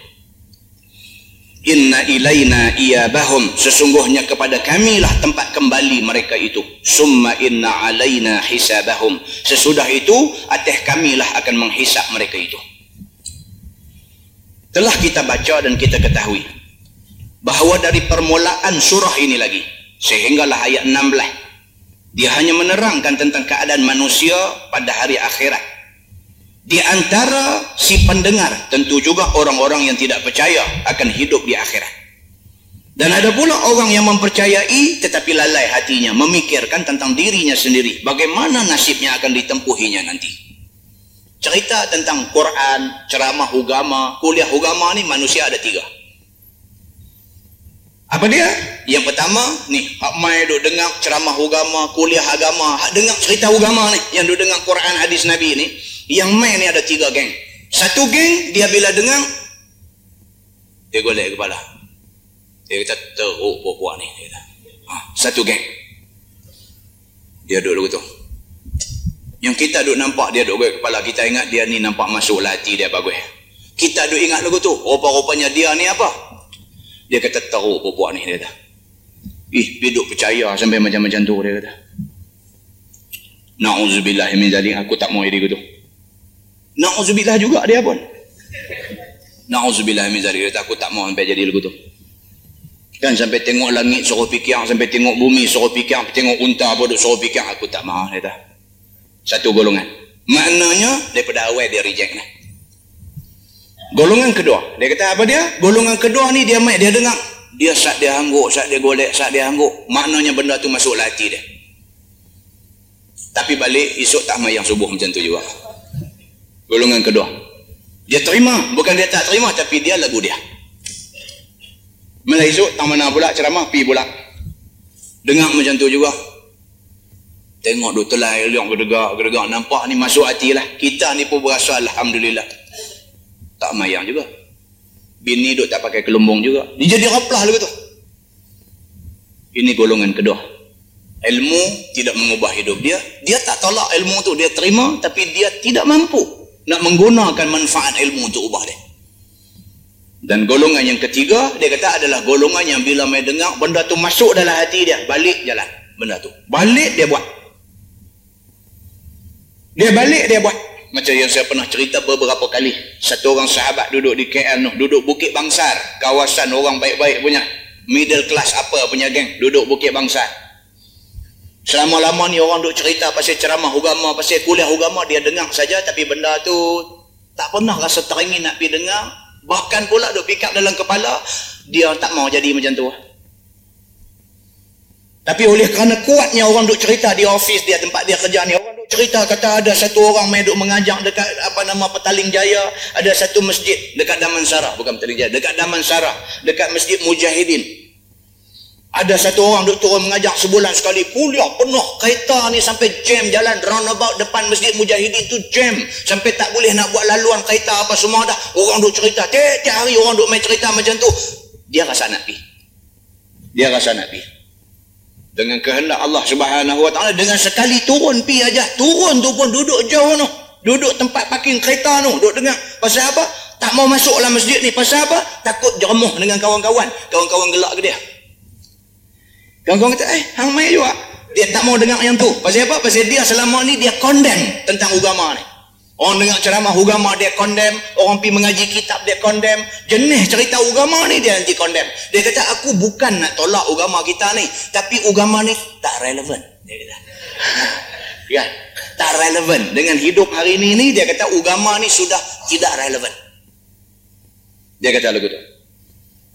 Inna ilaina iyabahum sesungguhnya kepada kamilah tempat kembali mereka itu. Summa inna alaina hisabahum. Sesudah itu atas kamilah akan menghisap mereka itu. Telah kita baca dan kita ketahui bahawa dari permulaan surah ini lagi sehinggalah ayat 16 dia hanya menerangkan tentang keadaan manusia pada hari akhirat. Di antara si pendengar, tentu juga orang-orang yang tidak percaya akan hidup di akhirat. Dan ada pula orang yang mempercayai tetapi lalai hatinya, memikirkan tentang dirinya sendiri. Bagaimana nasibnya akan ditempuhinya nanti. Cerita tentang Quran, ceramah agama, kuliah agama ni manusia ada tiga. Apa dia? Yang pertama, ni, hak mai duk dengar ceramah agama, kuliah agama, hak dengar cerita agama ni, yang duk dengar Quran hadis Nabi ni, yang mai ni ada tiga geng. Satu geng, dia bila dengar, dia golek kepala. Dia kata, teruk buah ni. Dia kata. Ha, satu geng. Dia duduk lagu tu. Yang kita duduk nampak dia duduk golek kepala, kita ingat dia ni nampak masuk hati dia bagus. Kita duduk ingat lagu tu, rupa-rupanya dia ni apa? Dia kata teruk perempuan ni dia kata. Ih, biduk percaya sampai macam-macam tu dia kata. Na'udzubillah min zalik aku tak mau jadi gitu. Na'udzubillah juga dia pun. Na'udzubillah min zalik aku tak mau sampai jadi begitu. Kan sampai tengok langit suruh fikir, sampai tengok bumi suruh fikir, tengok unta pun suruh fikir aku tak mau dia kata. Satu golongan. Maknanya daripada awal dia reject ni. Golongan kedua. Dia kata apa dia? Golongan kedua ni dia mai dia dengar. Dia sat dia hangguk, sat dia golek, sat dia hangguk. Maknanya benda tu masuk hati dia. Tapi balik esok tak mai yang subuh macam tu juga. Golongan kedua. Dia terima, bukan dia tak terima tapi dia lagu dia. Malah esok tak mana pula ceramah pi pula. Dengar macam tu juga. Tengok duk telai liang gedegak, gedegak nampak ni masuk hati lah. Kita ni pun berasa alhamdulillah tak mayang juga bini duk tak pakai kelumbung juga dia jadi raplah lagi tu ini golongan kedua ilmu tidak mengubah hidup dia dia tak tolak ilmu tu dia terima tapi dia tidak mampu nak menggunakan manfaat ilmu untuk ubah dia. Dan golongan yang ketiga dia kata adalah golongan yang bila mai dengar benda tu masuk dalam hati dia balik jalan benda tu. Balik dia buat. Dia balik dia buat. Macam yang saya pernah cerita beberapa kali. Satu orang sahabat duduk di KL duduk Bukit Bangsar. Kawasan orang baik-baik punya. Middle class apa punya geng duduk Bukit Bangsar selama-lama ni orang duduk cerita pasal ceramah agama pasal kuliah agama dia dengar saja tapi benda tu tak pernah rasa teringin nak pergi dengar Bahkan pula duk pick up dalam kepala, dia tak mau jadi macam tu. Tapi oleh kerana kuatnya orang duk cerita di office dia, tempat dia kerja ni, orang duk cerita kata ada satu orang main duk mengajak dekat apa nama Petaling Jaya, ada satu masjid dekat Damansara, bukan Petaling Jaya, dekat Damansara, dekat Masjid Mujahidin. Ada satu orang duk turun mengajak sebulan sekali kuliah penuh kereta ni sampai jam jalan roundabout depan Masjid Mujahidin tu jam sampai tak boleh nak buat laluan kereta apa semua dah. Orang duk cerita, tiap-tiap hari orang duk main cerita macam tu. Dia rasa nak pi. Dia rasa nak pi. Dengan kehendak Allah Subhanahu Wa Taala dengan sekali turun pi aja, turun tu pun duduk jauh tu. Duduk tempat parking kereta tu, duduk dengar. Pasal apa? Tak mau masuk dalam masjid ni. Pasal apa? Takut jeremuh dengan kawan-kawan. Kawan-kawan gelak ke dia. Kawan-kawan kata, eh, hang mai juga. Dia tak mau dengar yang tu. Pasal apa? Pasal dia selama ni dia condemn tentang agama ni. Orang dengar ceramah agama dia condemn, orang pi mengaji kitab dia condemn. Jenis cerita agama ni dia nanti condemn. Dia kata aku bukan nak tolak agama kita ni, tapi agama ni tak relevan. Dia kata. Ya, tak relevan dengan hidup hari ini ni dia kata agama ni sudah tidak relevan. Dia kata lagu tu.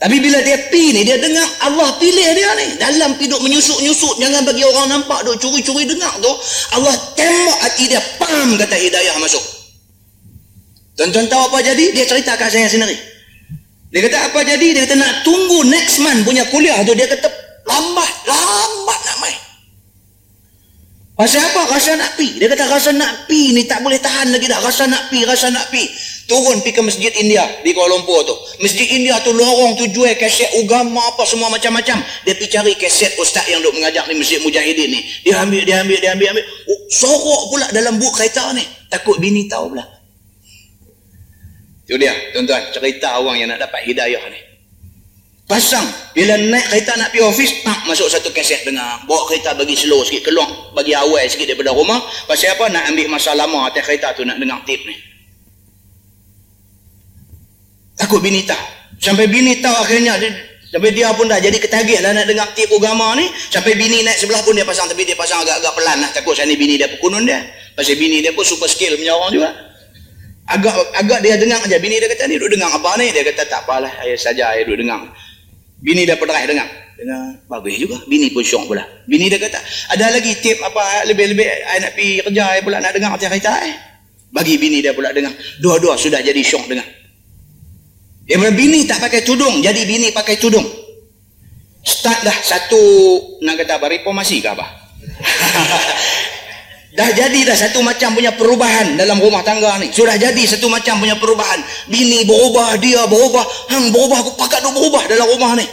Tapi bila dia pi ni, dia dengar Allah pilih dia ni. Dalam pi duk menyusut-nyusut. Jangan bagi orang nampak duk curi-curi dengar tu. Allah tembak hati dia. Pam kata hidayah masuk. Tuan-tuan tahu apa jadi? Dia cerita kat saya sendiri. Dia kata apa jadi? Dia kata nak tunggu next month punya kuliah tu. Dia kata lambat. Lambat nak main. Pasal apa? Rasa nak pi. Dia kata rasa nak pi ni tak boleh tahan lagi dah. Rasa nak pi, rasa nak pi. Turun pergi ke Masjid India di Kuala Lumpur tu. Masjid India tu lorong tu jual kaset agama apa semua macam-macam. Dia pergi cari kaset ustaz yang duk mengajar di Masjid Mujahidin ni. Dia ambil, dia ambil, dia ambil, ambil. Oh, sorok pula dalam buk kereta ni. Takut bini tahu pula. Itu dia, tuan-tuan. Cerita orang yang nak dapat hidayah ni. Pasang. Bila naik kereta nak pergi office, tak masuk satu kaset dengar. Bawa kereta bagi slow sikit, keluar. Bagi awal sikit daripada rumah. Pasal apa? Nak ambil masa lama atas kereta tu nak dengar tip ni. Takut bini tahu. Sampai bini tahu akhirnya dia, sampai dia pun dah jadi ketagih lah nak dengar tip agama ni. Sampai bini naik sebelah pun dia pasang tapi dia pasang agak-agak pelan lah. Takut sana bini dia pekunun dia. Pasal bini dia pun super skill punya orang juga. Agak agak dia dengar aja. Bini dia kata ni duduk dengar apa ni? Dia kata tak apalah. Ayah saja ayah duduk dengar. Bini dia pernah dengar. Dengar bagus juga. Bini pun syok pula. Bini dia kata ada lagi tip apa lebih-lebih ayah nak pergi kerja ayah pula nak dengar cerita eh. Bagi bini dia pula dengar. Dua-dua sudah jadi syok dengar. Punya bini tak pakai tudung, jadi bini pakai tudung. Start dah satu, nak kata apa, reformasi ke apa? dah jadi dah satu macam punya perubahan dalam rumah tangga ni. Sudah jadi satu macam punya perubahan. Bini berubah, dia berubah, hang berubah, aku pakat berubah dalam rumah ni.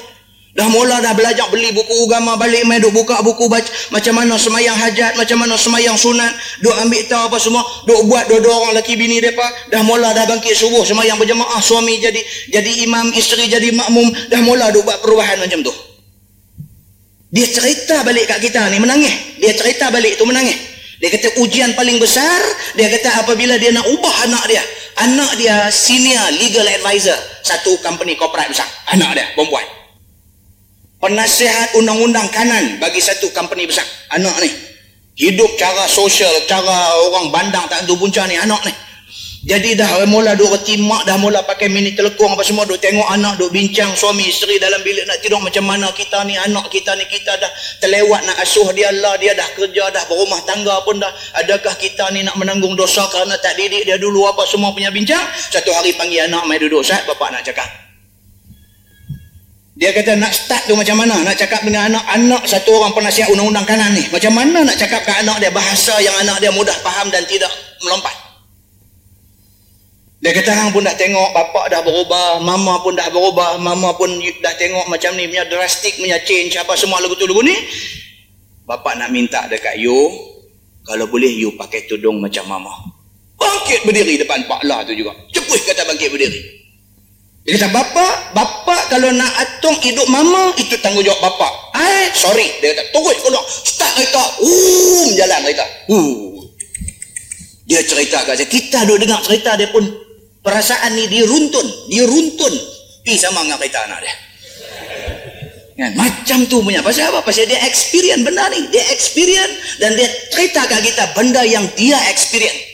Dah mula dah belajar beli buku agama balik mai duk buka buku baca macam mana semayang hajat, macam mana semayang sunat, duk ambil tahu apa semua, duk buat dua-dua orang lelaki bini depa, dah mula dah bangkit subuh semayang berjemaah, suami jadi jadi imam, isteri jadi makmum, dah mula duk buat perubahan macam tu. Dia cerita balik kat kita ni menangis. Dia cerita balik tu menangis. Dia kata ujian paling besar, dia kata apabila dia nak ubah anak dia. Anak dia senior legal advisor satu company corporate besar. Anak dia, perempuan penasihat undang-undang kanan bagi satu company besar. Anak ni. Hidup cara sosial cara orang bandang tak tentu punca ni. Anak ni. Jadi dah mula duk reti mak dah mula pakai mini telekong apa semua duk tengok anak duk bincang suami isteri dalam bilik nak tidur macam mana kita ni anak kita ni kita dah terlewat nak asuh dia lah dia dah kerja dah berumah tangga pun dah. Adakah kita ni nak menanggung dosa kerana tak didik dia dulu apa semua punya bincang? Satu hari panggil anak mai duduk saat bapak nak cakap dia kata nak start tu macam mana? Nak cakap dengan anak-anak satu orang penasihat undang-undang kanan ni. Macam mana nak cakap ke anak dia bahasa yang anak dia mudah faham dan tidak melompat? Dia kata hang pun dah tengok bapak dah berubah, mama pun dah berubah, mama pun dah tengok macam ni punya drastik punya change apa semua lagu tu lagu ni. Bapak nak minta dekat you kalau boleh you pakai tudung macam mama. Bangkit berdiri depan Pak Lah tu juga. Cepuh kata bangkit berdiri. Dia kata, bapa, bapa kalau nak atung hidup mama, itu tanggungjawab bapa. Eh, sorry. Dia kata, turut keluar. Start kereta. Um, jalan kereta. Uh. Dia cerita kat saya. Kita duduk dengar cerita dia pun, perasaan ni dia runtun. Dia runtun. Pergi sama dengan kereta anak dia. Kan? Macam tu punya. Pasal apa? Pasal dia experience benda ni. Dia experience dan dia cerita kat kita benda yang dia experience.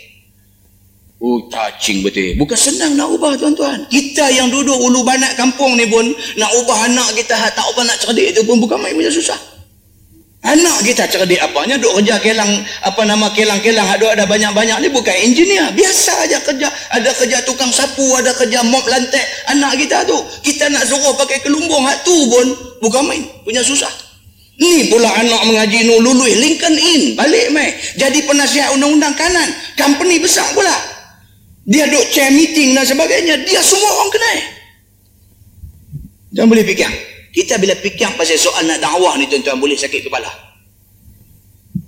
Oh, touching betul. Bukan senang nak ubah tuan-tuan. Kita yang duduk ulu banat kampung ni pun nak ubah anak kita tak ubah nak cerdik tu pun bukan main punya susah. Anak kita cerdik apanya duk kerja kelang apa nama kelang-kelang ada ada banyak-banyak ni bukan engineer. Biasa aja kerja. Ada kerja tukang sapu, ada kerja mop lantai. Anak kita tu kita nak suruh pakai kelumbung hak tu pun bukan main punya susah. Ni pula anak mengaji nu lului Lincoln in balik mai jadi penasihat undang-undang kanan. Company besar pula. Dia duk chair meeting dan sebagainya. Dia semua orang kenal. Jangan boleh fikir. Kita bila fikir pasal soal nak dakwah ni tuan-tuan boleh sakit kepala.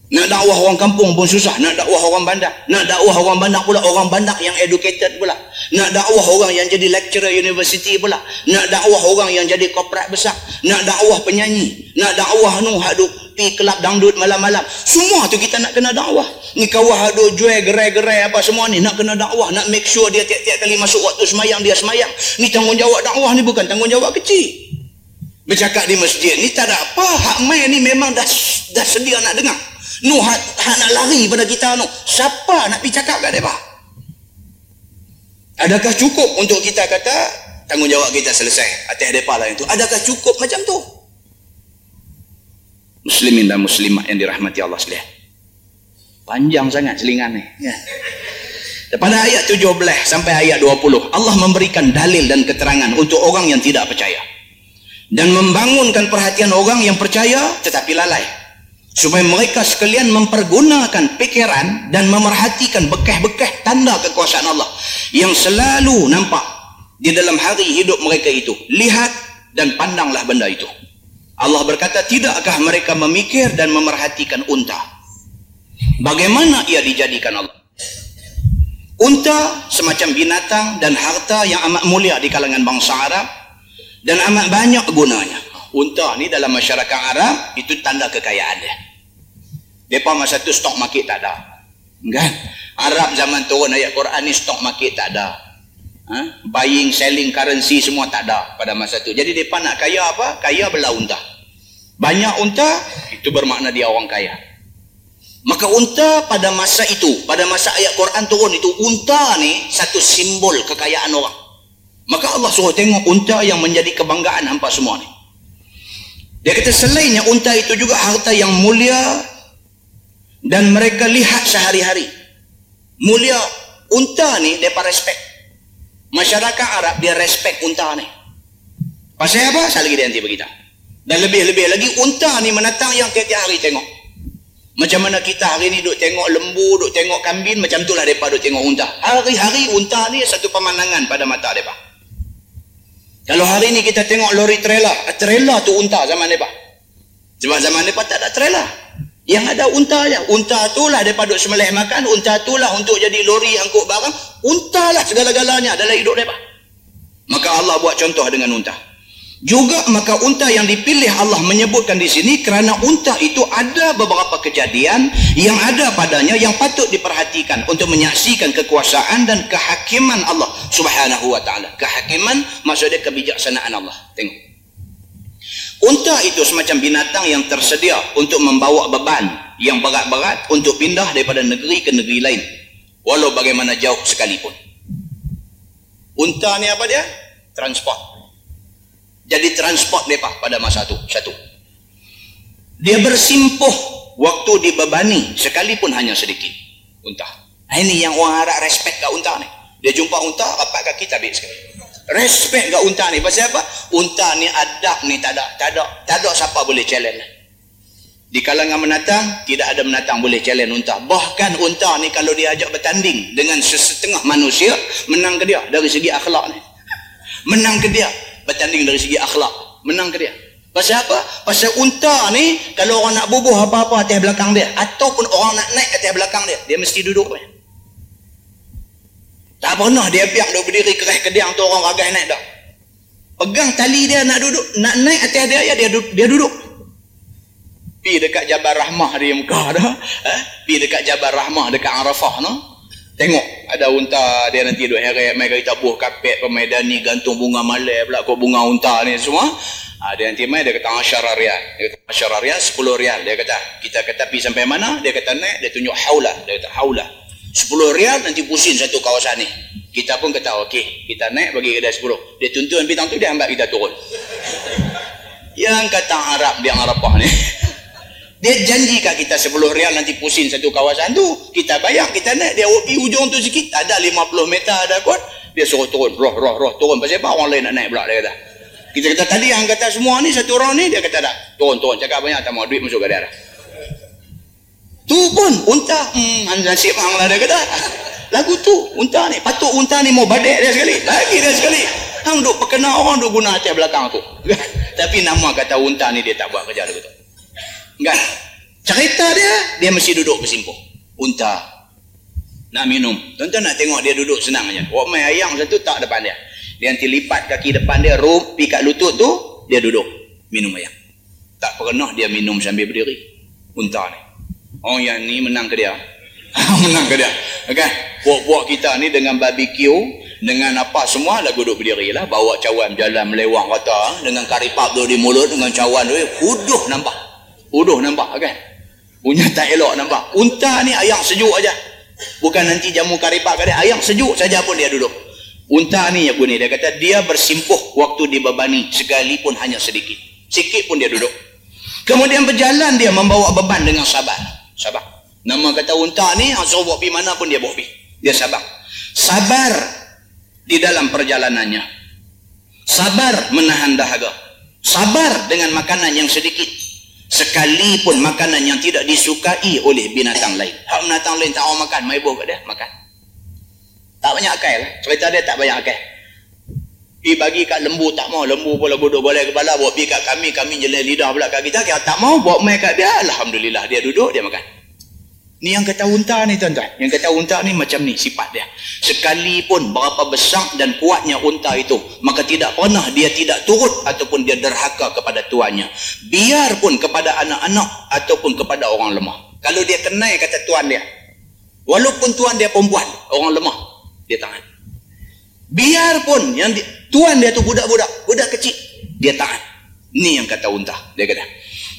Nak dakwah orang kampung pun susah. Nak dakwah orang bandar. Nak dakwah orang bandar pula. Orang bandar yang educated pula. Nak dakwah orang yang jadi lecturer university pula. Nak dakwah orang yang jadi korporat besar. Nak dakwah penyanyi. Nak dakwah nu haduk pi kelab dangdut malam-malam. Semua tu kita nak kena dakwah. Ni kawah haduk jual gerai-gerai apa semua ni. Nak kena dakwah. Nak make sure dia tiap-tiap kali masuk waktu semayang dia semayang. Ni tanggungjawab dakwah ni bukan tanggungjawab kecil. Bercakap di masjid ni tak ada apa. Hak main ni memang dah dah sedia nak dengar. Nu hak, hak nak lari pada kita nu. Siapa nak pergi cakap kat mereka? Adakah cukup untuk kita kata tanggungjawab kita selesai atas mereka lah itu? Adakah cukup macam tu? Muslimin dan muslimat yang dirahmati Allah sekalian. Panjang sangat selingan ni. Ya. Pada ayat 17 sampai ayat 20, Allah memberikan dalil dan keterangan untuk orang yang tidak percaya. Dan membangunkan perhatian orang yang percaya tetapi lalai supaya mereka sekalian mempergunakan pikiran dan memerhatikan bekah-bekah tanda kekuasaan Allah yang selalu nampak di dalam hari hidup mereka itu. Lihat dan pandanglah benda itu. Allah berkata tidakkah mereka memikir dan memerhatikan unta? Bagaimana ia dijadikan Allah? Unta semacam binatang dan harta yang amat mulia di kalangan bangsa Arab dan amat banyak gunanya. Unta ni dalam masyarakat Arab itu tanda kekayaan dia mereka masa tu stok market tak ada. Kan? Arab zaman turun ayat Quran ni stok market tak ada. Ha? Buying, selling currency semua tak ada pada masa tu. Jadi mereka nak kaya apa? Kaya bela unta. Banyak unta, itu bermakna dia orang kaya. Maka unta pada masa itu, pada masa ayat Quran turun itu, unta ni satu simbol kekayaan orang. Maka Allah suruh tengok unta yang menjadi kebanggaan hampa semua ni. Dia kata selainnya unta itu juga harta yang mulia dan mereka lihat sehari-hari. Mulia unta ni mereka respect. Masyarakat Arab dia respect unta ni. Pasal apa? saya lagi dia nanti beritahu dan lebih-lebih lagi unta ni menatang yang tiap-tiap hari tengok. Macam mana kita hari ni duk tengok lembu duk tengok kambing macam itulah mereka duk tengok unta. Hari-hari unta ni satu pemandangan pada mata mereka. Kalau hari ni kita tengok lori trailer trailer tu unta zaman mereka. Sebab zaman mereka tak ada trailer yang ada unta aja. Unta itulah daripada semelih makan. Unta itulah untuk jadi lori angkut barang. Unta lah segala-galanya dalam hidup mereka. Maka Allah buat contoh dengan unta. Juga maka unta yang dipilih Allah menyebutkan di sini kerana unta itu ada beberapa kejadian yang ada padanya yang patut diperhatikan untuk menyaksikan kekuasaan dan kehakiman Allah Subhanahu wa taala. Kehakiman maksudnya kebijaksanaan Allah. Tengok. Unta itu semacam binatang yang tersedia untuk membawa beban yang berat-berat untuk pindah daripada negeri ke negeri lain. Walau bagaimana jauh sekalipun. Unta ni apa dia? Transport. Jadi transport mereka pada masa itu. Satu. Dia bersimpuh waktu dibebani sekalipun hanya sedikit. Unta. Ini yang orang harap respect kat unta ni. Dia jumpa unta, rapat kaki tabik sekali respect kat unta ni. Pasal apa? Unta ni adab ni tak ada. Tak ada tak ada siapa boleh challenge. Di kalangan menatang tidak ada menatang boleh challenge unta. Bahkan unta ni kalau dia ajak bertanding dengan sesetengah manusia menang ke dia dari segi akhlak ni. Menang ke dia bertanding dari segi akhlak. Menang ke dia. Pasal apa? Pasal unta ni kalau orang nak bubuh apa-apa atas belakang dia ataupun orang nak naik atas belakang dia dia mesti duduk. ni tak pernah dia biar dia berdiri kerah kediang tu orang ragas naik dah. Pegang tali dia nak duduk, nak naik atas dia, ya, dia, dia duduk. Pi dekat Jabal Rahmah di Mekah dah. Eh? Pi dekat Jabal Rahmah dekat Arafah no. Tengok ada unta dia nanti duduk heret mai kita buh kapet pemaidan ni gantung bunga malai pula kau bunga unta ni semua. Ha, dia nanti mai dia kata asyara rial. Dia kata asyara rial 10 rial. Dia kata kita kata pi sampai mana? Dia kata naik dia tunjuk haula. Dia kata haula 10 rial nanti pusing satu kawasan ni. Kita pun kata okey kita naik bagi kedai 10 dia tuntun bintang tu dia ambil kita turun. Yang kata Arab dia Arabah ni dia janji kat kita 10 rial nanti pusing satu kawasan tu kita bayar kita naik. Dia pergi ujung tu sikit ada 50 meter ada kot dia suruh turun. Roh roh roh turun. Pasal apa orang lain nak naik pula dia kata. Kita kata tadi yang kata semua ni satu orang ni dia kata dah turun turun. Cakap banyak tak mau duit masuk ke dia dah tu pun unta hmm nasib hang lah dia kata lagu tu unta ni patut unta ni mau badek dia sekali lagi dia sekali hang duk perkenal orang duk guna atas belakang tu tapi nama kata unta ni dia tak buat kerja lagu tu Kan? Cerita dia, dia mesti duduk bersimpuh. Unta. Nak minum. Tuan-tuan nak tengok dia duduk senang aja. Wak main ayam satu tak depan dia. Dia nanti lipat kaki depan dia, rup, pi kat lutut tu, dia duduk. Minum ayam. Tak pernah dia minum sambil berdiri. Unta ni. Oh yang ni menang ke dia. menang ke dia. Kan? Puak-puak kita ni dengan barbecue, dengan apa semua lagu duduk berdiri lah. Bawa cawan jalan melewang kata. Dengan karipap tu di mulut, dengan cawan tu. Huduh nampak. Uduh nampak kan? Punya tak elok nampak. Unta ni ayam sejuk aja. Bukan nanti jamu karipak ke dia. Ayam sejuk saja pun dia duduk. Unta ni yang bunyi. Dia kata dia bersimpuh waktu dibebani sekalipun hanya sedikit. Sikit pun dia duduk. Kemudian berjalan dia membawa beban dengan sabar. Sabar. Nama kata unta ni, suruh bawa pergi mana pun dia bawa pergi. Dia sabar. Sabar di dalam perjalanannya. Sabar menahan dahaga. Sabar dengan makanan yang sedikit sekalipun makanan yang tidak disukai oleh binatang lain hak binatang lain tak mau makan mai buah kat dia makan tak banyak akal cerita dia tak banyak akal pergi bagi kat lembu tak mau lembu pula duduk boleh kepala buat pergi kat kami kami jelai lidah pula kat kita kita tak mau buat mai kat dia Alhamdulillah dia duduk dia makan Ni yang kata unta ni tuan-tuan. Yang kata unta ni macam ni sifat dia. Sekalipun berapa besar dan kuatnya unta itu, maka tidak pernah dia tidak turut ataupun dia derhaka kepada tuannya. Biarpun kepada anak-anak ataupun kepada orang lemah. Kalau dia kenai kata tuan dia, walaupun tuan dia perempuan, orang lemah, dia tahan. Biarpun yang di, tuan dia tu budak-budak, budak kecil, dia tahan. Ni yang kata unta, dia kata.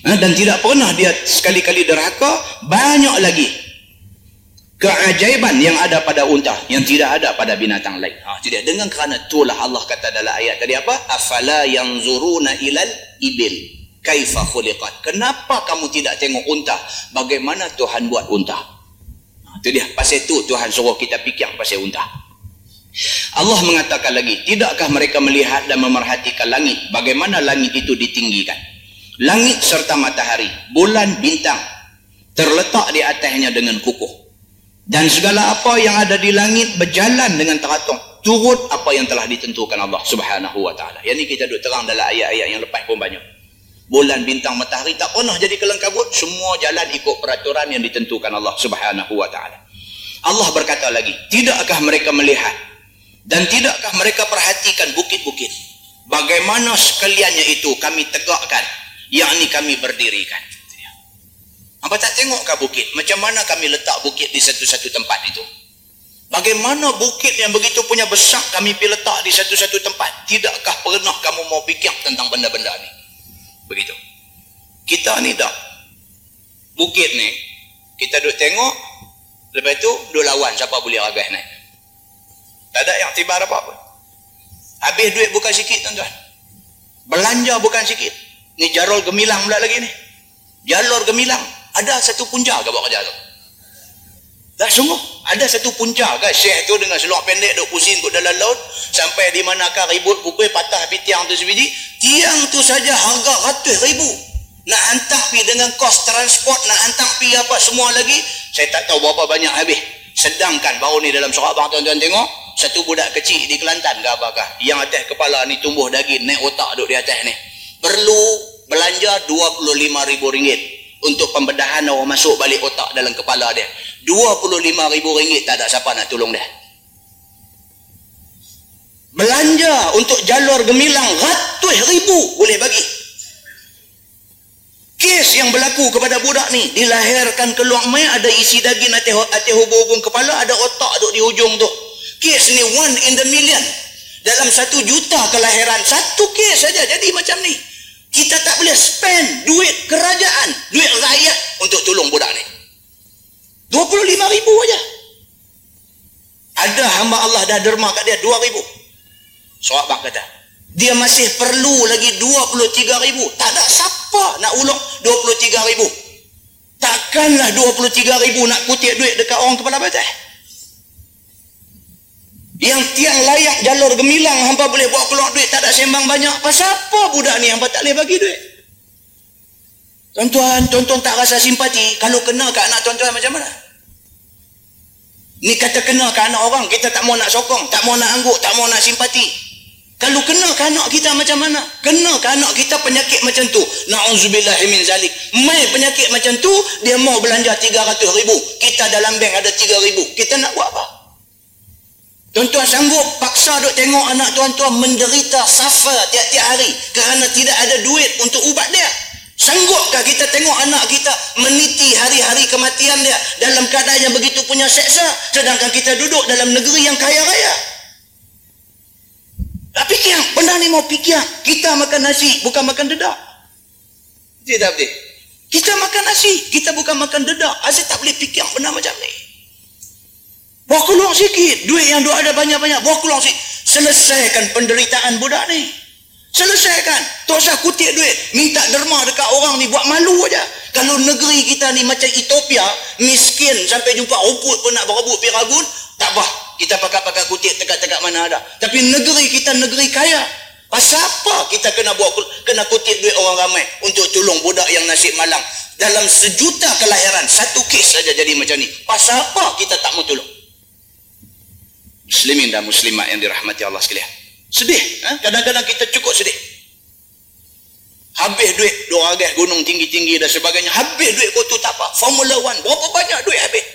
Ha, dan tidak pernah dia sekali-kali derhaka banyak lagi keajaiban yang ada pada unta yang tidak ada pada binatang lain. Ha, jadi dengan kerana itulah Allah kata dalam ayat tadi apa? Afala yanzuruna ilal ibil? Kaifa khuliqat? Kenapa kamu tidak tengok unta? Bagaimana Tuhan buat unta? Ha, itu dia. Pasal itu Tuhan suruh kita fikir pasal unta Allah mengatakan lagi tidakkah mereka melihat dan memerhatikan langit bagaimana langit itu ditinggikan langit serta matahari, bulan, bintang terletak di atasnya dengan kukuh. Dan segala apa yang ada di langit berjalan dengan teratur turut apa yang telah ditentukan Allah Subhanahu wa taala. Yang ni kita duk terang dalam ayat-ayat yang lepas pun banyak. Bulan, bintang, matahari tak pernah jadi kelengkabut, semua jalan ikut peraturan yang ditentukan Allah Subhanahu wa taala. Allah berkata lagi, tidakkah mereka melihat dan tidakkah mereka perhatikan bukit-bukit? Bagaimana sekaliannya itu kami tegakkan yang ni kami berdirikan. Apa tak tengok bukit? Macam mana kami letak bukit di satu-satu tempat itu? Bagaimana bukit yang begitu punya besar kami pergi letak di satu-satu tempat? Tidakkah pernah kamu mau fikir tentang benda-benda ni? Begitu. Kita ni dah. Bukit ni, kita duduk tengok, lepas tu duduk lawan siapa boleh ragas naik. Tak ada tiba apa-apa. Habis duit bukan sikit tuan-tuan. Belanja bukan sikit. Ni Jarol Gemilang pula lagi ni. Jalur Gemilang. Ada satu punca ke buat kerja tu? Tak sungguh. Ada satu punca ke Syekh tu dengan seluar pendek duk pusing ke dalam laut. Sampai di manakah ribut pukul patah api tiang tu sebiji. Tiang tu saja harga ratus ribu. Nak hantar pi dengan kos transport. Nak hantar pi apa semua lagi. Saya tak tahu berapa banyak habis. Sedangkan baru ni dalam surat bang tuan-tuan tengok. Satu budak kecil di Kelantan ke apakah. Yang atas kepala ni tumbuh daging. Naik otak duk di atas ni perlu belanja RM25,000 untuk pembedahan orang masuk balik otak dalam kepala dia. RM25,000 tak ada siapa nak tolong dia. Belanja untuk jalur gemilang ratus ribu boleh bagi. Kes yang berlaku kepada budak ni dilahirkan keluar mai ada isi daging atas atas hubung kepala ada otak duk di hujung tu. Kes ni one in the million. Dalam satu juta kelahiran satu kes saja jadi macam ni kita tak boleh spend duit kerajaan, duit rakyat untuk tolong budak ni. 25 ribu aja. hamba Allah dah derma kat dia 2000 sahabat kata dia masih perlu lagi 23 ribu tak ada siapa nak ulung 23 ribu takkanlah 23 ribu nak kutip duit dekat orang kepala batas yang tiang layak jalur gemilang hampa boleh buat keluar duit tak ada sembang banyak pasal apa budak ni hampa tak boleh bagi duit tuan-tuan tuan-tuan tak rasa simpati kalau kena ke anak tuan-tuan macam mana ni kata kena ke anak orang kita tak mau nak sokong tak mau nak angguk tak mau nak simpati kalau kena ke anak kita macam mana? Kena ke anak kita penyakit macam tu? Na'udzubillah min zalik. Mai penyakit macam tu, dia mau belanja 300 ribu. Kita dalam bank ada 3 ribu. Kita nak buat apa? Tuan-tuan sanggup paksa duk tengok anak tuan-tuan menderita suffer tiap-tiap hari kerana tidak ada duit untuk ubat dia. Sanggupkah kita tengok anak kita meniti hari-hari kematian dia dalam keadaan yang begitu punya seksa sedangkan kita duduk dalam negeri yang kaya raya? Tak fikir, benda ni mau fikir. Kita makan nasi, bukan makan dedak. Tidak tak boleh. Kita makan nasi, kita bukan makan dedak. Asyik tak boleh fikir benda macam ni. Bawa keluar sikit. Duit yang dua ada banyak-banyak. Bawa keluar sikit. Selesaikan penderitaan budak ni. Selesaikan. Tak usah kutip duit. Minta derma dekat orang ni. Buat malu aja. Kalau negeri kita ni macam Ethiopia. Miskin sampai jumpa rumput pun nak berebut piragun. Tak apa. Kita pakai-pakai kutip tegak-tegak mana ada. Tapi negeri kita negeri kaya. Pasal apa kita kena buat kena kutip duit orang ramai untuk tolong budak yang nasib malang. Dalam sejuta kelahiran, satu kes saja jadi macam ni. Pasal apa kita tak mau tolong? Muslimin dan muslimat yang dirahmati Allah sekalian. Sedih. Ha? Kadang-kadang kita cukup sedih. Habis duit dua agak gunung tinggi-tinggi dan sebagainya. Habis duit kau tu tak apa. Formula One. Berapa banyak duit habis?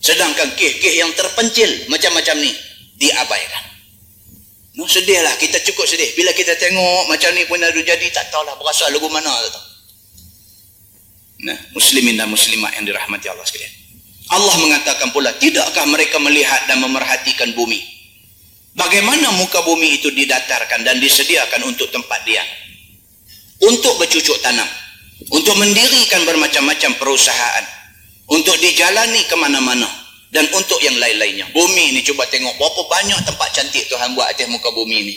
Sedangkan keh-keh yang terpencil macam-macam ni diabaikan. No, sedihlah kita cukup sedih. Bila kita tengok macam ni pun ada jadi tak tahulah berasal lagu mana tu. Nah, muslimin dan muslimat yang dirahmati Allah sekalian. Allah mengatakan pula, tidakkah mereka melihat dan memerhatikan bumi? Bagaimana muka bumi itu didatarkan dan disediakan untuk tempat dia? Untuk bercucuk tanam. Untuk mendirikan bermacam-macam perusahaan untuk dijalani ke mana-mana dan untuk yang lain-lainnya. Bumi ni cuba tengok berapa banyak tempat cantik Tuhan buat atas muka bumi ni.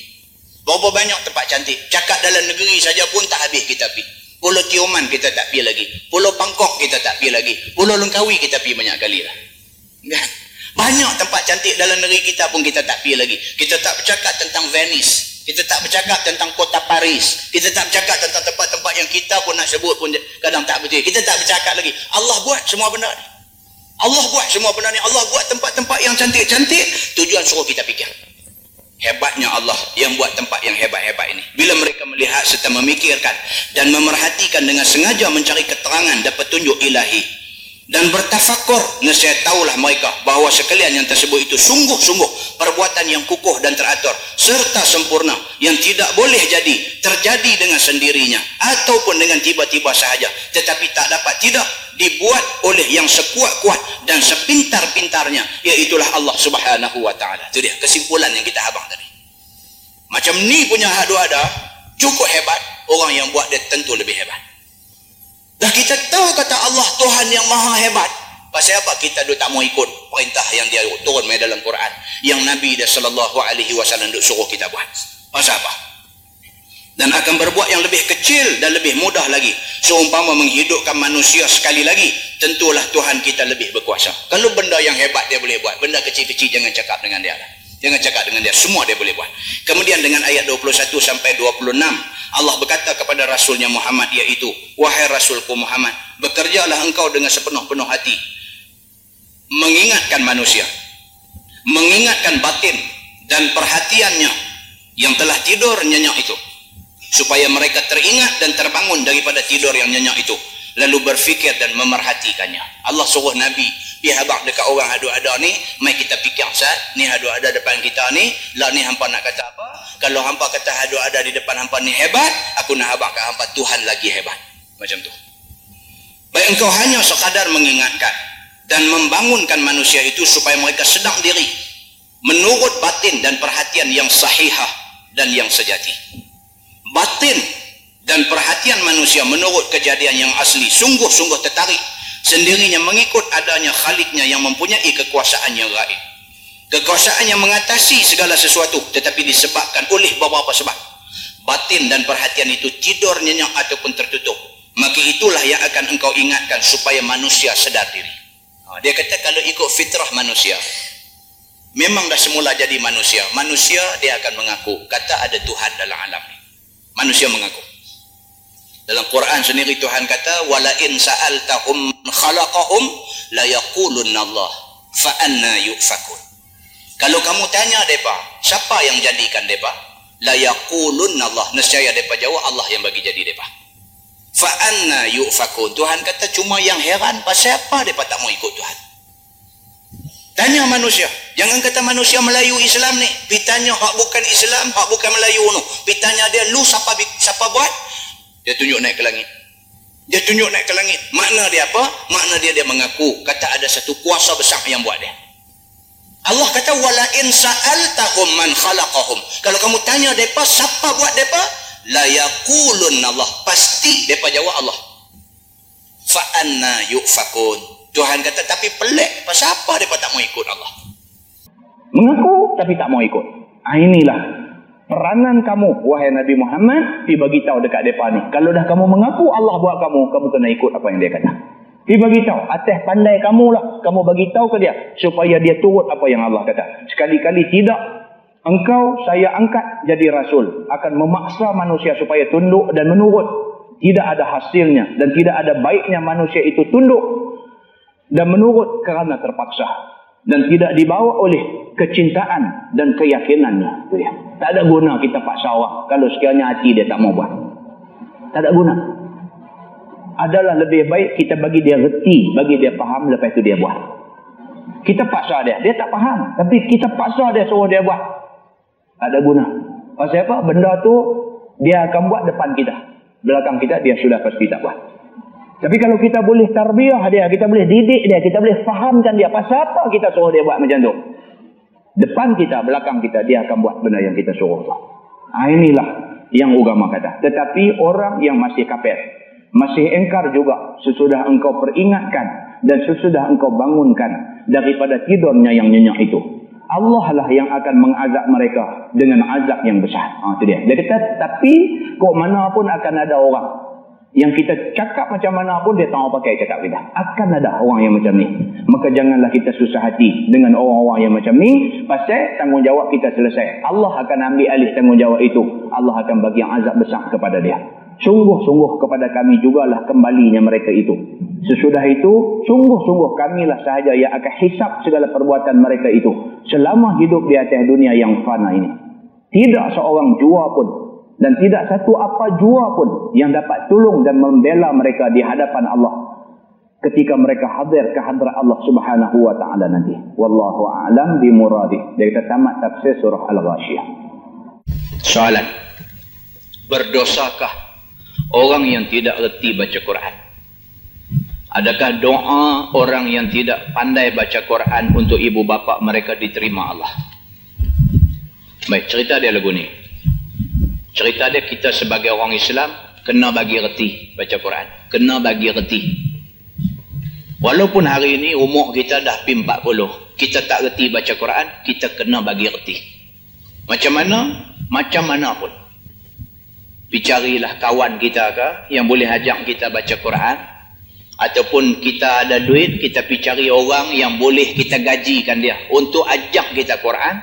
Berapa banyak tempat cantik. Cakap dalam negeri saja pun tak habis kita pi. Pulau Tioman kita tak pi lagi. Pulau Bangkok kita tak pi lagi. Pulau Lengkawi kita pi banyak kali lah. Kan? Banyak tempat cantik dalam negeri kita pun kita tak pi lagi. Kita tak bercakap tentang Venice. Kita tak bercakap tentang kota Paris. Kita tak bercakap tentang tempat-tempat yang kita pun nak sebut pun kadang tak betul. Kita tak bercakap lagi. Allah buat semua benda ni. Allah buat semua benda ni. Allah buat tempat-tempat yang cantik-cantik. Tujuan suruh kita fikir. Hebatnya Allah yang buat tempat yang hebat-hebat ini. Bila mereka melihat serta memikirkan dan memerhatikan dengan sengaja mencari keterangan dan petunjuk ilahi dan bertafakur nasihat tahulah mereka bahawa sekalian yang tersebut itu sungguh-sungguh perbuatan yang kukuh dan teratur serta sempurna yang tidak boleh jadi terjadi dengan sendirinya ataupun dengan tiba-tiba sahaja. Tetapi tak dapat tidak dibuat oleh yang sekuat-kuat dan sepintar-pintarnya iaitulah Allah subhanahu wa ta'ala. Itu dia kesimpulan yang kita habang tadi. Macam ni punya hadu ada cukup hebat orang yang buat dia tentu lebih hebat Dah kita tahu kata Allah Tuhan yang maha hebat. Pasal apa kita duk tak mau ikut perintah yang dia turun mai dalam Quran yang Nabi dia sallallahu alaihi wasallam duk suruh kita buat. Pasal apa? Dan akan berbuat yang lebih kecil dan lebih mudah lagi. Seumpama menghidupkan manusia sekali lagi, tentulah Tuhan kita lebih berkuasa. Kalau benda yang hebat dia boleh buat, benda kecil-kecil jangan cakap dengan dia lah. Jangan cakap dengan dia, semua dia boleh buat. Kemudian dengan ayat 21 sampai 26, Allah berkata kepada Rasulnya Muhammad iaitu Wahai Rasulku Muhammad Bekerjalah engkau dengan sepenuh-penuh hati. Mengingatkan manusia Mengingatkan batin Dan perhatiannya Yang telah tidur nyenyak itu Supaya mereka teringat dan terbangun Daripada tidur yang nyenyak itu Lalu berfikir dan memerhatikannya. Allah suruh Nabi Pergi habak dekat orang ada-ada ni Mai kita fikir sat Ni ada-ada depan kita ni Lah ni hampa nak kata apa? Kalau hampa kata ada-ada di depan hampa ni hebat Aku nak habak kat hampa Tuhan lagi hebat. Macam tu. Baik engkau hanya sekadar mengingatkan Dan membangunkan manusia itu Supaya mereka sedang diri Menurut batin dan perhatian yang sahihah Dan yang sejati. Batin dan perhatian manusia menurut kejadian yang asli Sungguh-sungguh tertarik sendirinya mengikut adanya khaliknya yang mempunyai kekuasaan yang gaib Kekuasaan yang mengatasi segala sesuatu tetapi disebabkan oleh beberapa sebab. Batin dan perhatian itu tidur nyenyak ataupun tertutup. Maka itulah yang akan engkau ingatkan supaya manusia sedar diri. Ha, dia kata kalau ikut fitrah manusia, memang dah semula jadi manusia. Manusia dia akan mengaku kata ada Tuhan dalam alam ini. Manusia mengaku. Dalam Quran sendiri Tuhan kata wala in sa'altahum khalaqahum la yaqulunna Allah fa anna yufakun. Kalau kamu tanya depa, siapa yang jadikan depa? La yaqulunna Allah. Nescaya depa jawab Allah yang bagi jadi depa fa anna yufakun. Tuhan kata cuma yang heran pasal apa depa tak mau ikut Tuhan? Tanya manusia. Jangan kata manusia Melayu Islam ni. Pi tanya hak bukan Islam hak bukan Melayu no pi tanya dia lu siapa siapa buat dia tunjuk naik ke langit. Dia tunjuk naik ke langit. Makna dia apa? Makna dia dia mengaku kata ada satu kuasa besar yang buat dia. Allah kata wala in sa'altahum man khalaqahum. Kalau kamu tanya depa siapa buat depa? La yaqulun Allah. Pasti depa jawab Allah. Fa anna yufakun. Tuhan kata tapi pelik. Pasal apa depa tak mau ikut Allah? Mengaku tapi tak mau ikut. Ah inilah peranan kamu wahai Nabi Muhammad pi bagi tahu dekat depa ni. Kalau dah kamu mengaku Allah buat kamu kamu kena ikut apa yang dia kata. Pi bagi tahu atas pandai kamu lah kamu bagi tahu ke dia supaya dia turut apa yang Allah kata. Sekali-kali tidak engkau saya angkat jadi rasul akan memaksa manusia supaya tunduk dan menurut. Tidak ada hasilnya dan tidak ada baiknya manusia itu tunduk dan menurut kerana terpaksa dan tidak dibawa oleh kecintaan dan keyakinannya. Tak ada guna kita paksa orang kalau sekiranya hati dia tak mau buat. Tak ada guna. Adalah lebih baik kita bagi dia reti bagi dia faham lepas itu dia buat. Kita paksa dia. Dia tak faham. Tapi kita paksa dia suruh dia buat. Tak ada guna. Pasal apa? Benda tu dia akan buat depan kita. Belakang kita dia sudah pasti tak buat. Tapi kalau kita boleh tarbiyah dia, kita boleh didik dia, kita boleh fahamkan dia pasal apa kita suruh dia buat macam tu. Depan kita, belakang kita dia akan buat benda yang kita suruh. Ha, inilah yang agama kata. Tetapi orang yang masih kafir, masih engkar juga sesudah engkau peringatkan dan sesudah engkau bangunkan daripada tidurnya yang nyenyak itu. Allah lah yang akan mengazab mereka dengan azab yang besar. Ha, itu dia. Dia kata, tapi kok mana pun akan ada orang yang kita cakap macam mana pun dia tahu pakai cakap kita. Akan ada orang yang macam ni. Maka janganlah kita susah hati dengan orang-orang yang macam ni. Pasal tanggungjawab kita selesai. Allah akan ambil alih tanggungjawab itu. Allah akan bagi azab besar kepada dia. Sungguh-sungguh kepada kami jugalah kembalinya mereka itu. Sesudah itu, sungguh-sungguh kamilah sahaja yang akan hisap segala perbuatan mereka itu. Selama hidup di atas dunia yang fana ini. Tidak seorang jua pun. Dan tidak satu apa jua pun yang dapat tolong dan membela mereka di hadapan Allah. Ketika mereka hadir ke hadrat Allah subhanahu wa ta'ala nanti. Wallahu a'lam bimuradi. Dia kata tamat tafsir surah Al-Ghashiyah. Soalan. Berdosakah orang yang tidak reti baca Quran? Adakah doa orang yang tidak pandai baca Quran untuk ibu bapa mereka diterima Allah? Baik, cerita dia lagu ni. Cerita dia kita sebagai orang Islam kena bagi reti baca Quran. Kena bagi reti. Walaupun hari ini umur kita dah pi 40, kita tak reti baca Quran, kita kena bagi reti. Macam mana? Macam mana pun. Bicarilah kawan kita ke yang boleh ajak kita baca Quran ataupun kita ada duit kita pergi cari orang yang boleh kita gajikan dia untuk ajak kita Quran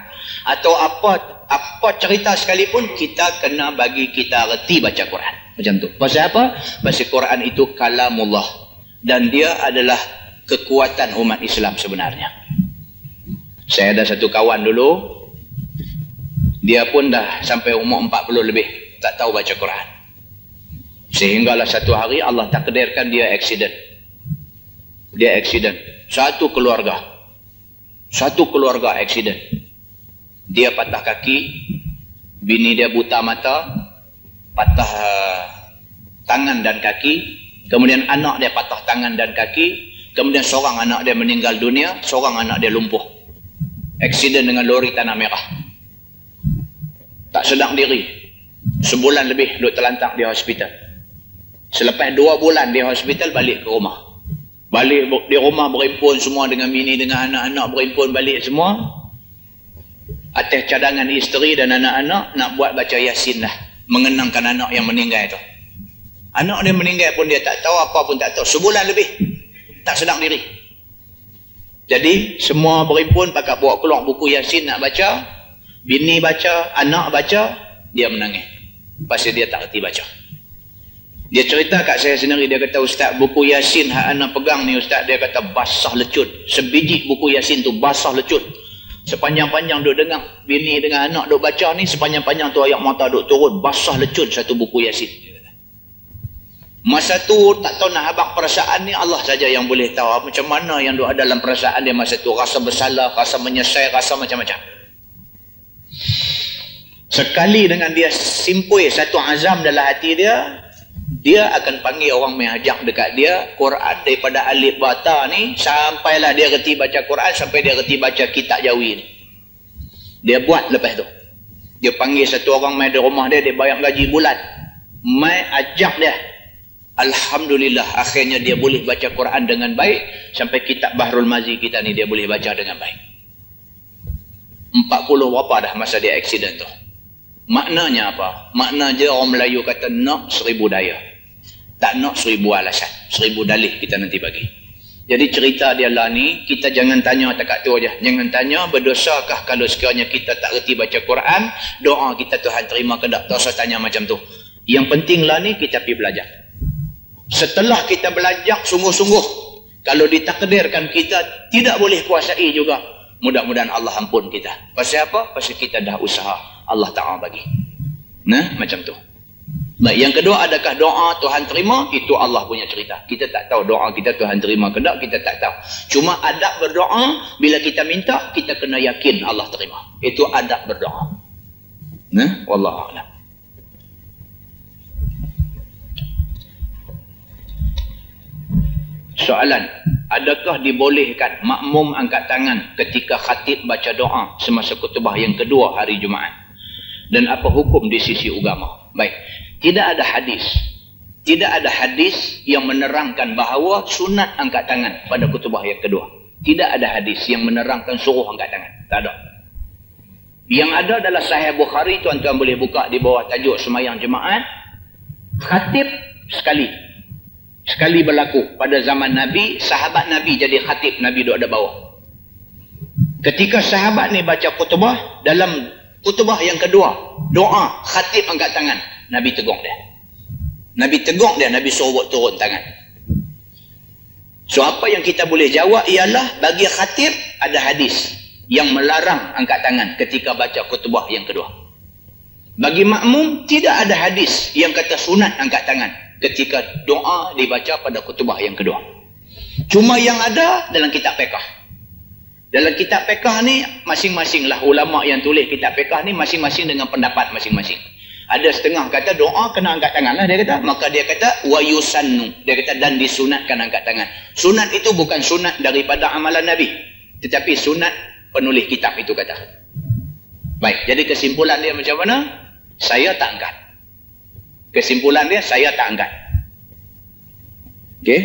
atau apa apa cerita sekalipun kita kena bagi kita reti baca Quran. Macam tu. Pasal apa? Pasal Quran itu kalamullah. Dan dia adalah kekuatan umat Islam sebenarnya. Saya ada satu kawan dulu. Dia pun dah sampai umur 40 lebih. Tak tahu baca Quran. Sehinggalah satu hari Allah takdirkan dia accident. Dia accident. Satu keluarga. Satu keluarga accident. Dia patah kaki, bini dia buta mata, patah uh, tangan dan kaki, kemudian anak dia patah tangan dan kaki, kemudian seorang anak dia meninggal dunia, seorang anak dia lumpuh. Accident dengan lori tanah merah. Tak sedang diri. Sebulan lebih duduk terlantak di hospital. Selepas dua bulan di hospital balik ke rumah. Balik di rumah berimpun semua dengan bini dengan anak-anak berimpun balik semua. Atas cadangan isteri dan anak-anak nak buat baca yasin lah. Mengenangkan anak yang meninggal itu anak dia meninggal pun dia tak tahu apa pun tak tahu. Sebulan lebih tak sedang diri. Jadi semua berimpun pakai bawa keluar buku yasin nak baca. Bini baca anak baca dia menangis. Pasal dia tak reti baca. Dia cerita kat saya sendiri dia kata ustaz buku yasin hak anak pegang ni ustaz. Dia kata basah lecut. Sebiji buku yasin tu basah lecut Sepanjang-panjang duk dengar bini dengan anak duk baca ni sepanjang-panjang tu ayat mata duk turun basah lecut satu buku Yasin. Masa tu tak tahu nak habaq perasaan ni Allah saja yang boleh tahu macam mana yang duk ada dalam perasaan dia masa tu rasa bersalah, rasa menyesal, rasa macam-macam. Sekali dengan dia simpui satu azam dalam hati dia, dia akan panggil orang mengajak dekat dia Quran daripada alif bata ni sampailah dia reti baca Quran sampai dia reti baca kitab jawi ni. Dia buat lepas tu. Dia panggil satu orang main di rumah dia dia bayar gaji bulan. Main ajak dia. Alhamdulillah akhirnya dia boleh baca Quran dengan baik sampai kitab Bahrul Mazi kita ni dia boleh baca dengan baik. 40 berapa dah masa dia accident tu Maknanya apa? Makna je orang Melayu kata nak seribu daya. Tak nak seribu alasan. Seribu dalih kita nanti bagi. Jadi cerita dia lah ni, kita jangan tanya tak tu aja. Jangan tanya berdosakah kalau sekiranya kita tak reti baca Quran, doa kita Tuhan terima ke tak? Tak usah tanya macam tu. Yang penting lah ni kita pergi belajar. Setelah kita belajar sungguh-sungguh, kalau ditakdirkan kita tidak boleh kuasai juga, mudah-mudahan Allah ampun kita. Pasal apa? Pasal kita dah usaha. Allah Ta'ala bagi. Nah, macam tu. Baik, yang kedua adakah doa Tuhan terima? Itu Allah punya cerita. Kita tak tahu doa kita Tuhan terima ke tak, kita tak tahu. Cuma adab berdoa, bila kita minta, kita kena yakin Allah terima. Itu adab berdoa. Nah, Wallahu'alam. Soalan, adakah dibolehkan makmum angkat tangan ketika khatib baca doa semasa kutubah yang kedua hari Jumaat? Dan apa hukum di sisi agama. Baik. Tidak ada hadis. Tidak ada hadis yang menerangkan bahawa sunat angkat tangan pada kutubah yang kedua. Tidak ada hadis yang menerangkan suruh angkat tangan. Tak ada. Yang ada adalah sahih Bukhari. Tuan-tuan boleh buka di bawah tajuk semayang jemaat. Khatib sekali. Sekali berlaku pada zaman Nabi. Sahabat Nabi jadi khatib. Nabi duduk ada bawah. Ketika sahabat ni baca kutubah dalam Kutubah yang kedua, doa khatib angkat tangan. Nabi tegur dia. Nabi tegur dia, Nabi suruh buat turun tangan. So apa yang kita boleh jawab ialah bagi khatib ada hadis yang melarang angkat tangan ketika baca kutubah yang kedua. Bagi makmum tidak ada hadis yang kata sunat angkat tangan ketika doa dibaca pada kutubah yang kedua. Cuma yang ada dalam kitab pekah. Dalam kitab pekah ni, masing-masing lah ulama' yang tulis kitab pekah ni, masing-masing dengan pendapat masing-masing. Ada setengah kata doa kena angkat tangan lah, dia kata. Maka dia kata, wa yusannu. Dia kata, dan disunatkan angkat tangan. Sunat itu bukan sunat daripada amalan Nabi. Tetapi sunat penulis kitab itu kata. Baik, jadi kesimpulan dia macam mana? Saya tak angkat. Kesimpulan dia, saya tak angkat. Okey?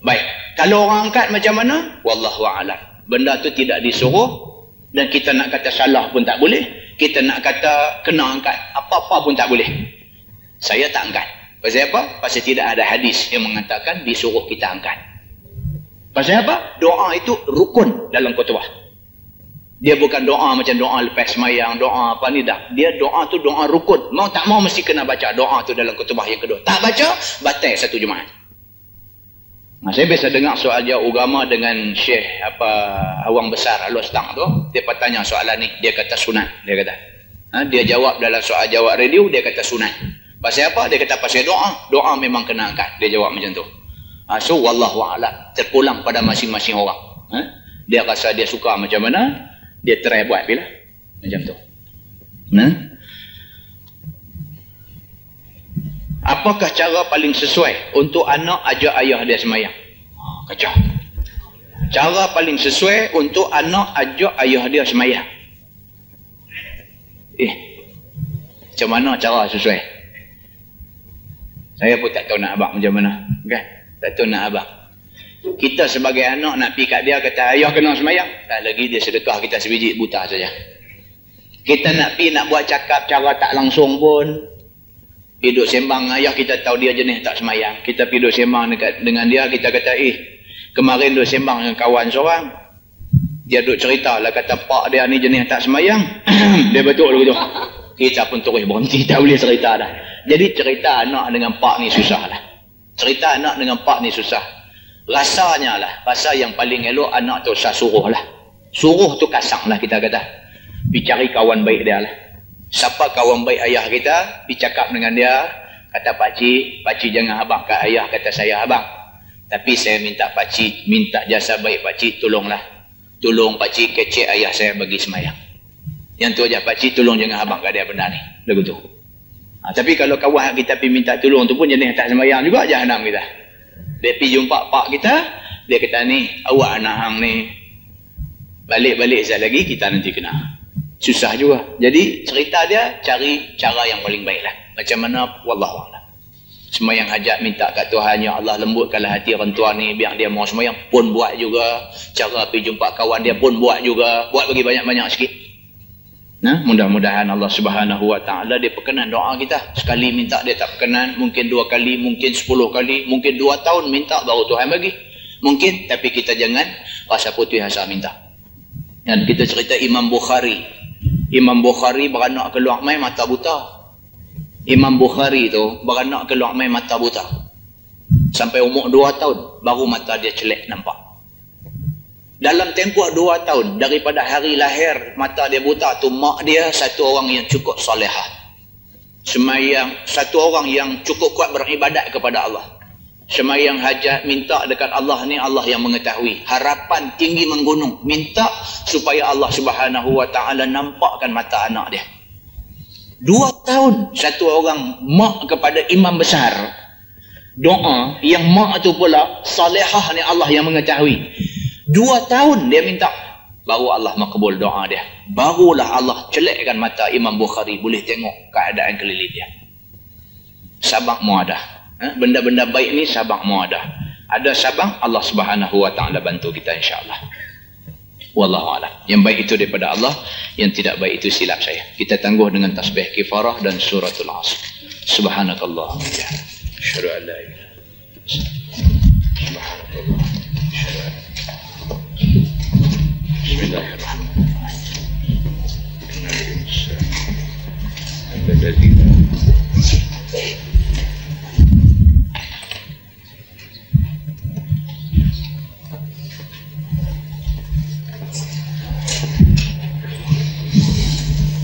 Baik. Kalau orang angkat macam mana? Wallahu'alam benda tu tidak disuruh dan kita nak kata salah pun tak boleh kita nak kata kena angkat apa-apa pun tak boleh. Saya tak angkat. Pasal apa? pasal tidak ada hadis yang mengatakan disuruh kita angkat. Pasal apa? doa itu rukun dalam kutubah dia bukan doa macam doa lepas semayang doa apa ni dah. Dia doa tu doa rukun. Mau tak mau mesti kena baca doa tu dalam kutubah yang kedua. Tak baca batal satu jemaah Nah, saya biasa dengar soal jawab agama dengan Syekh apa awang besar Alus Tang tu. Dia bertanya soalan ni, dia kata sunat, dia kata. Ha, dia jawab dalam soal jawab radio, dia kata sunat. Pasal apa? Dia kata pasal doa. Doa memang kena angkat. Dia jawab macam tu. Ha, so wallahu a'lam. Terpulang pada masing-masing orang. Ha? Dia rasa dia suka macam mana, dia try buat bila. Macam tu. Nah. Apakah cara paling sesuai untuk anak ajak ayah dia semayang? Ha, kacau. Cara paling sesuai untuk anak ajak ayah dia semayang. Eh, macam mana cara sesuai? Saya pun tak tahu nak abang macam mana. Kan? Tak tahu nak abang. Kita sebagai anak nak pergi kat dia kata ayah kena semayang. Tak lagi dia sedekah kita sebiji buta saja. kita nak pi nak buat cakap cara tak langsung pun hidup sembang ayah kita tahu dia jenis tak semayang. Kita duduk sembang dekat, dengan dia kita kata eh kemarin duduk sembang dengan kawan seorang. Dia duduk cerita lah kata pak dia ni jenis tak semayang. Dia betul begitu kita pun terus berhenti tak boleh cerita dah. Jadi cerita anak dengan pak ni susah lah. Cerita anak dengan pak ni susah. Rasanya lah pasal yang paling elok anak tu saya suruh lah. Suruh tu kasang lah kita kata. Pergi cari kawan baik dia lah. Siapa kawan baik ayah kita, pergi cakap dengan dia, kata pakcik, pakcik jangan abang kat ayah, kata saya abang. Tapi saya minta pakcik, minta jasa baik pakcik, tolonglah. Tolong pakcik kecek ayah saya bagi semayang. Yang tu aja pakcik tolong jangan abang kat dia benda ni. Lagu tu. Ha, tapi kalau kawan kita pergi minta tolong tu pun jenis tak semayang juga jahanam kita. Dia pergi jumpa pak kita, dia kata ni, awak anak hang ni, balik-balik saya lagi, kita nanti kena susah juga. Jadi cerita dia cari cara yang paling baik lah. Macam mana wallahualam. Semayang hajat minta kat Tuhan ya Allah lembutkanlah hati orang tua ni biar dia mau semayang pun buat juga. Cara pergi jumpa kawan dia pun buat juga. Buat bagi banyak-banyak sikit. Nah, mudah-mudahan Allah Subhanahu Wa Taala dia perkenan doa kita. Sekali minta dia tak perkenan, mungkin dua kali, mungkin sepuluh kali, mungkin dua tahun minta baru Tuhan bagi. Mungkin tapi kita jangan rasa putih asa minta. Dan kita cerita Imam Bukhari Imam Bukhari beranak keluar mai mata buta. Imam Bukhari tu beranak keluar mai mata buta. Sampai umur dua tahun baru mata dia celek nampak. Dalam tempoh dua tahun daripada hari lahir mata dia buta tu mak dia satu orang yang cukup solehah. Semayang satu orang yang cukup kuat beribadat kepada Allah semayang hajat minta dekat Allah ni Allah yang mengetahui. Harapan tinggi menggunung. Minta supaya Allah subhanahu wa ta'ala nampakkan mata anak dia. Dua tahun satu orang mak kepada imam besar. Doa yang mak tu pula salihah ni Allah yang mengetahui. Dua tahun dia minta. Baru Allah makbul doa dia. Barulah Allah celekkan mata Imam Bukhari. Boleh tengok keadaan keliling dia. Sabak muadah? Benda-benda baik ni sabang mu ada. Ada sabang Allah Subhanahu wa taala bantu kita insyaallah. Wallahu alam. Yang baik itu daripada Allah yang tidak baik itu silap saya. Kita tangguh dengan tasbih kifarah dan suratul asr. Subhanakallah. Asyhadu an la ilaha subhanakallah Bismillahirrahmanirrahim.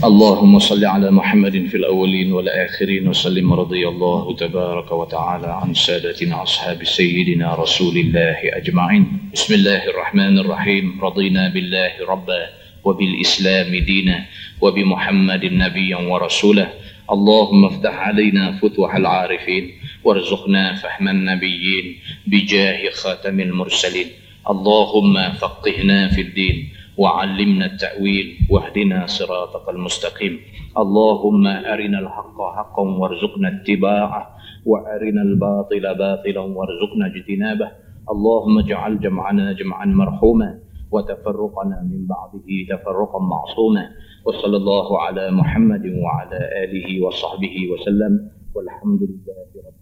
اللهم صل على محمد في الأولين والآخرين وسلم رضي الله تبارك وتعالى عن سادتنا أصحاب سيدنا رسول الله أجمعين. بسم الله الرحمن الرحيم. رضينا بالله ربا وبالإسلام دينا وبمحمد نبيا ورسولا اللهم افتح علينا فتوح العارفين وارزقنا فهم النبيين بجاه خاتم المرسلين. اللهم فقهنا في الدين وعلمنا التأويل واهدنا صراطك المستقيم. اللهم أرنا الحق حقا وارزقنا اتباعه وأرنا الباطل باطلا وارزقنا اجتنابه. اللهم اجعل جمعنا جمعا مرحوما وتفرقنا من بعده تفرقا معصوما. وصلى الله على محمد وعلى آله وصحبه وسلم. والحمد لله رب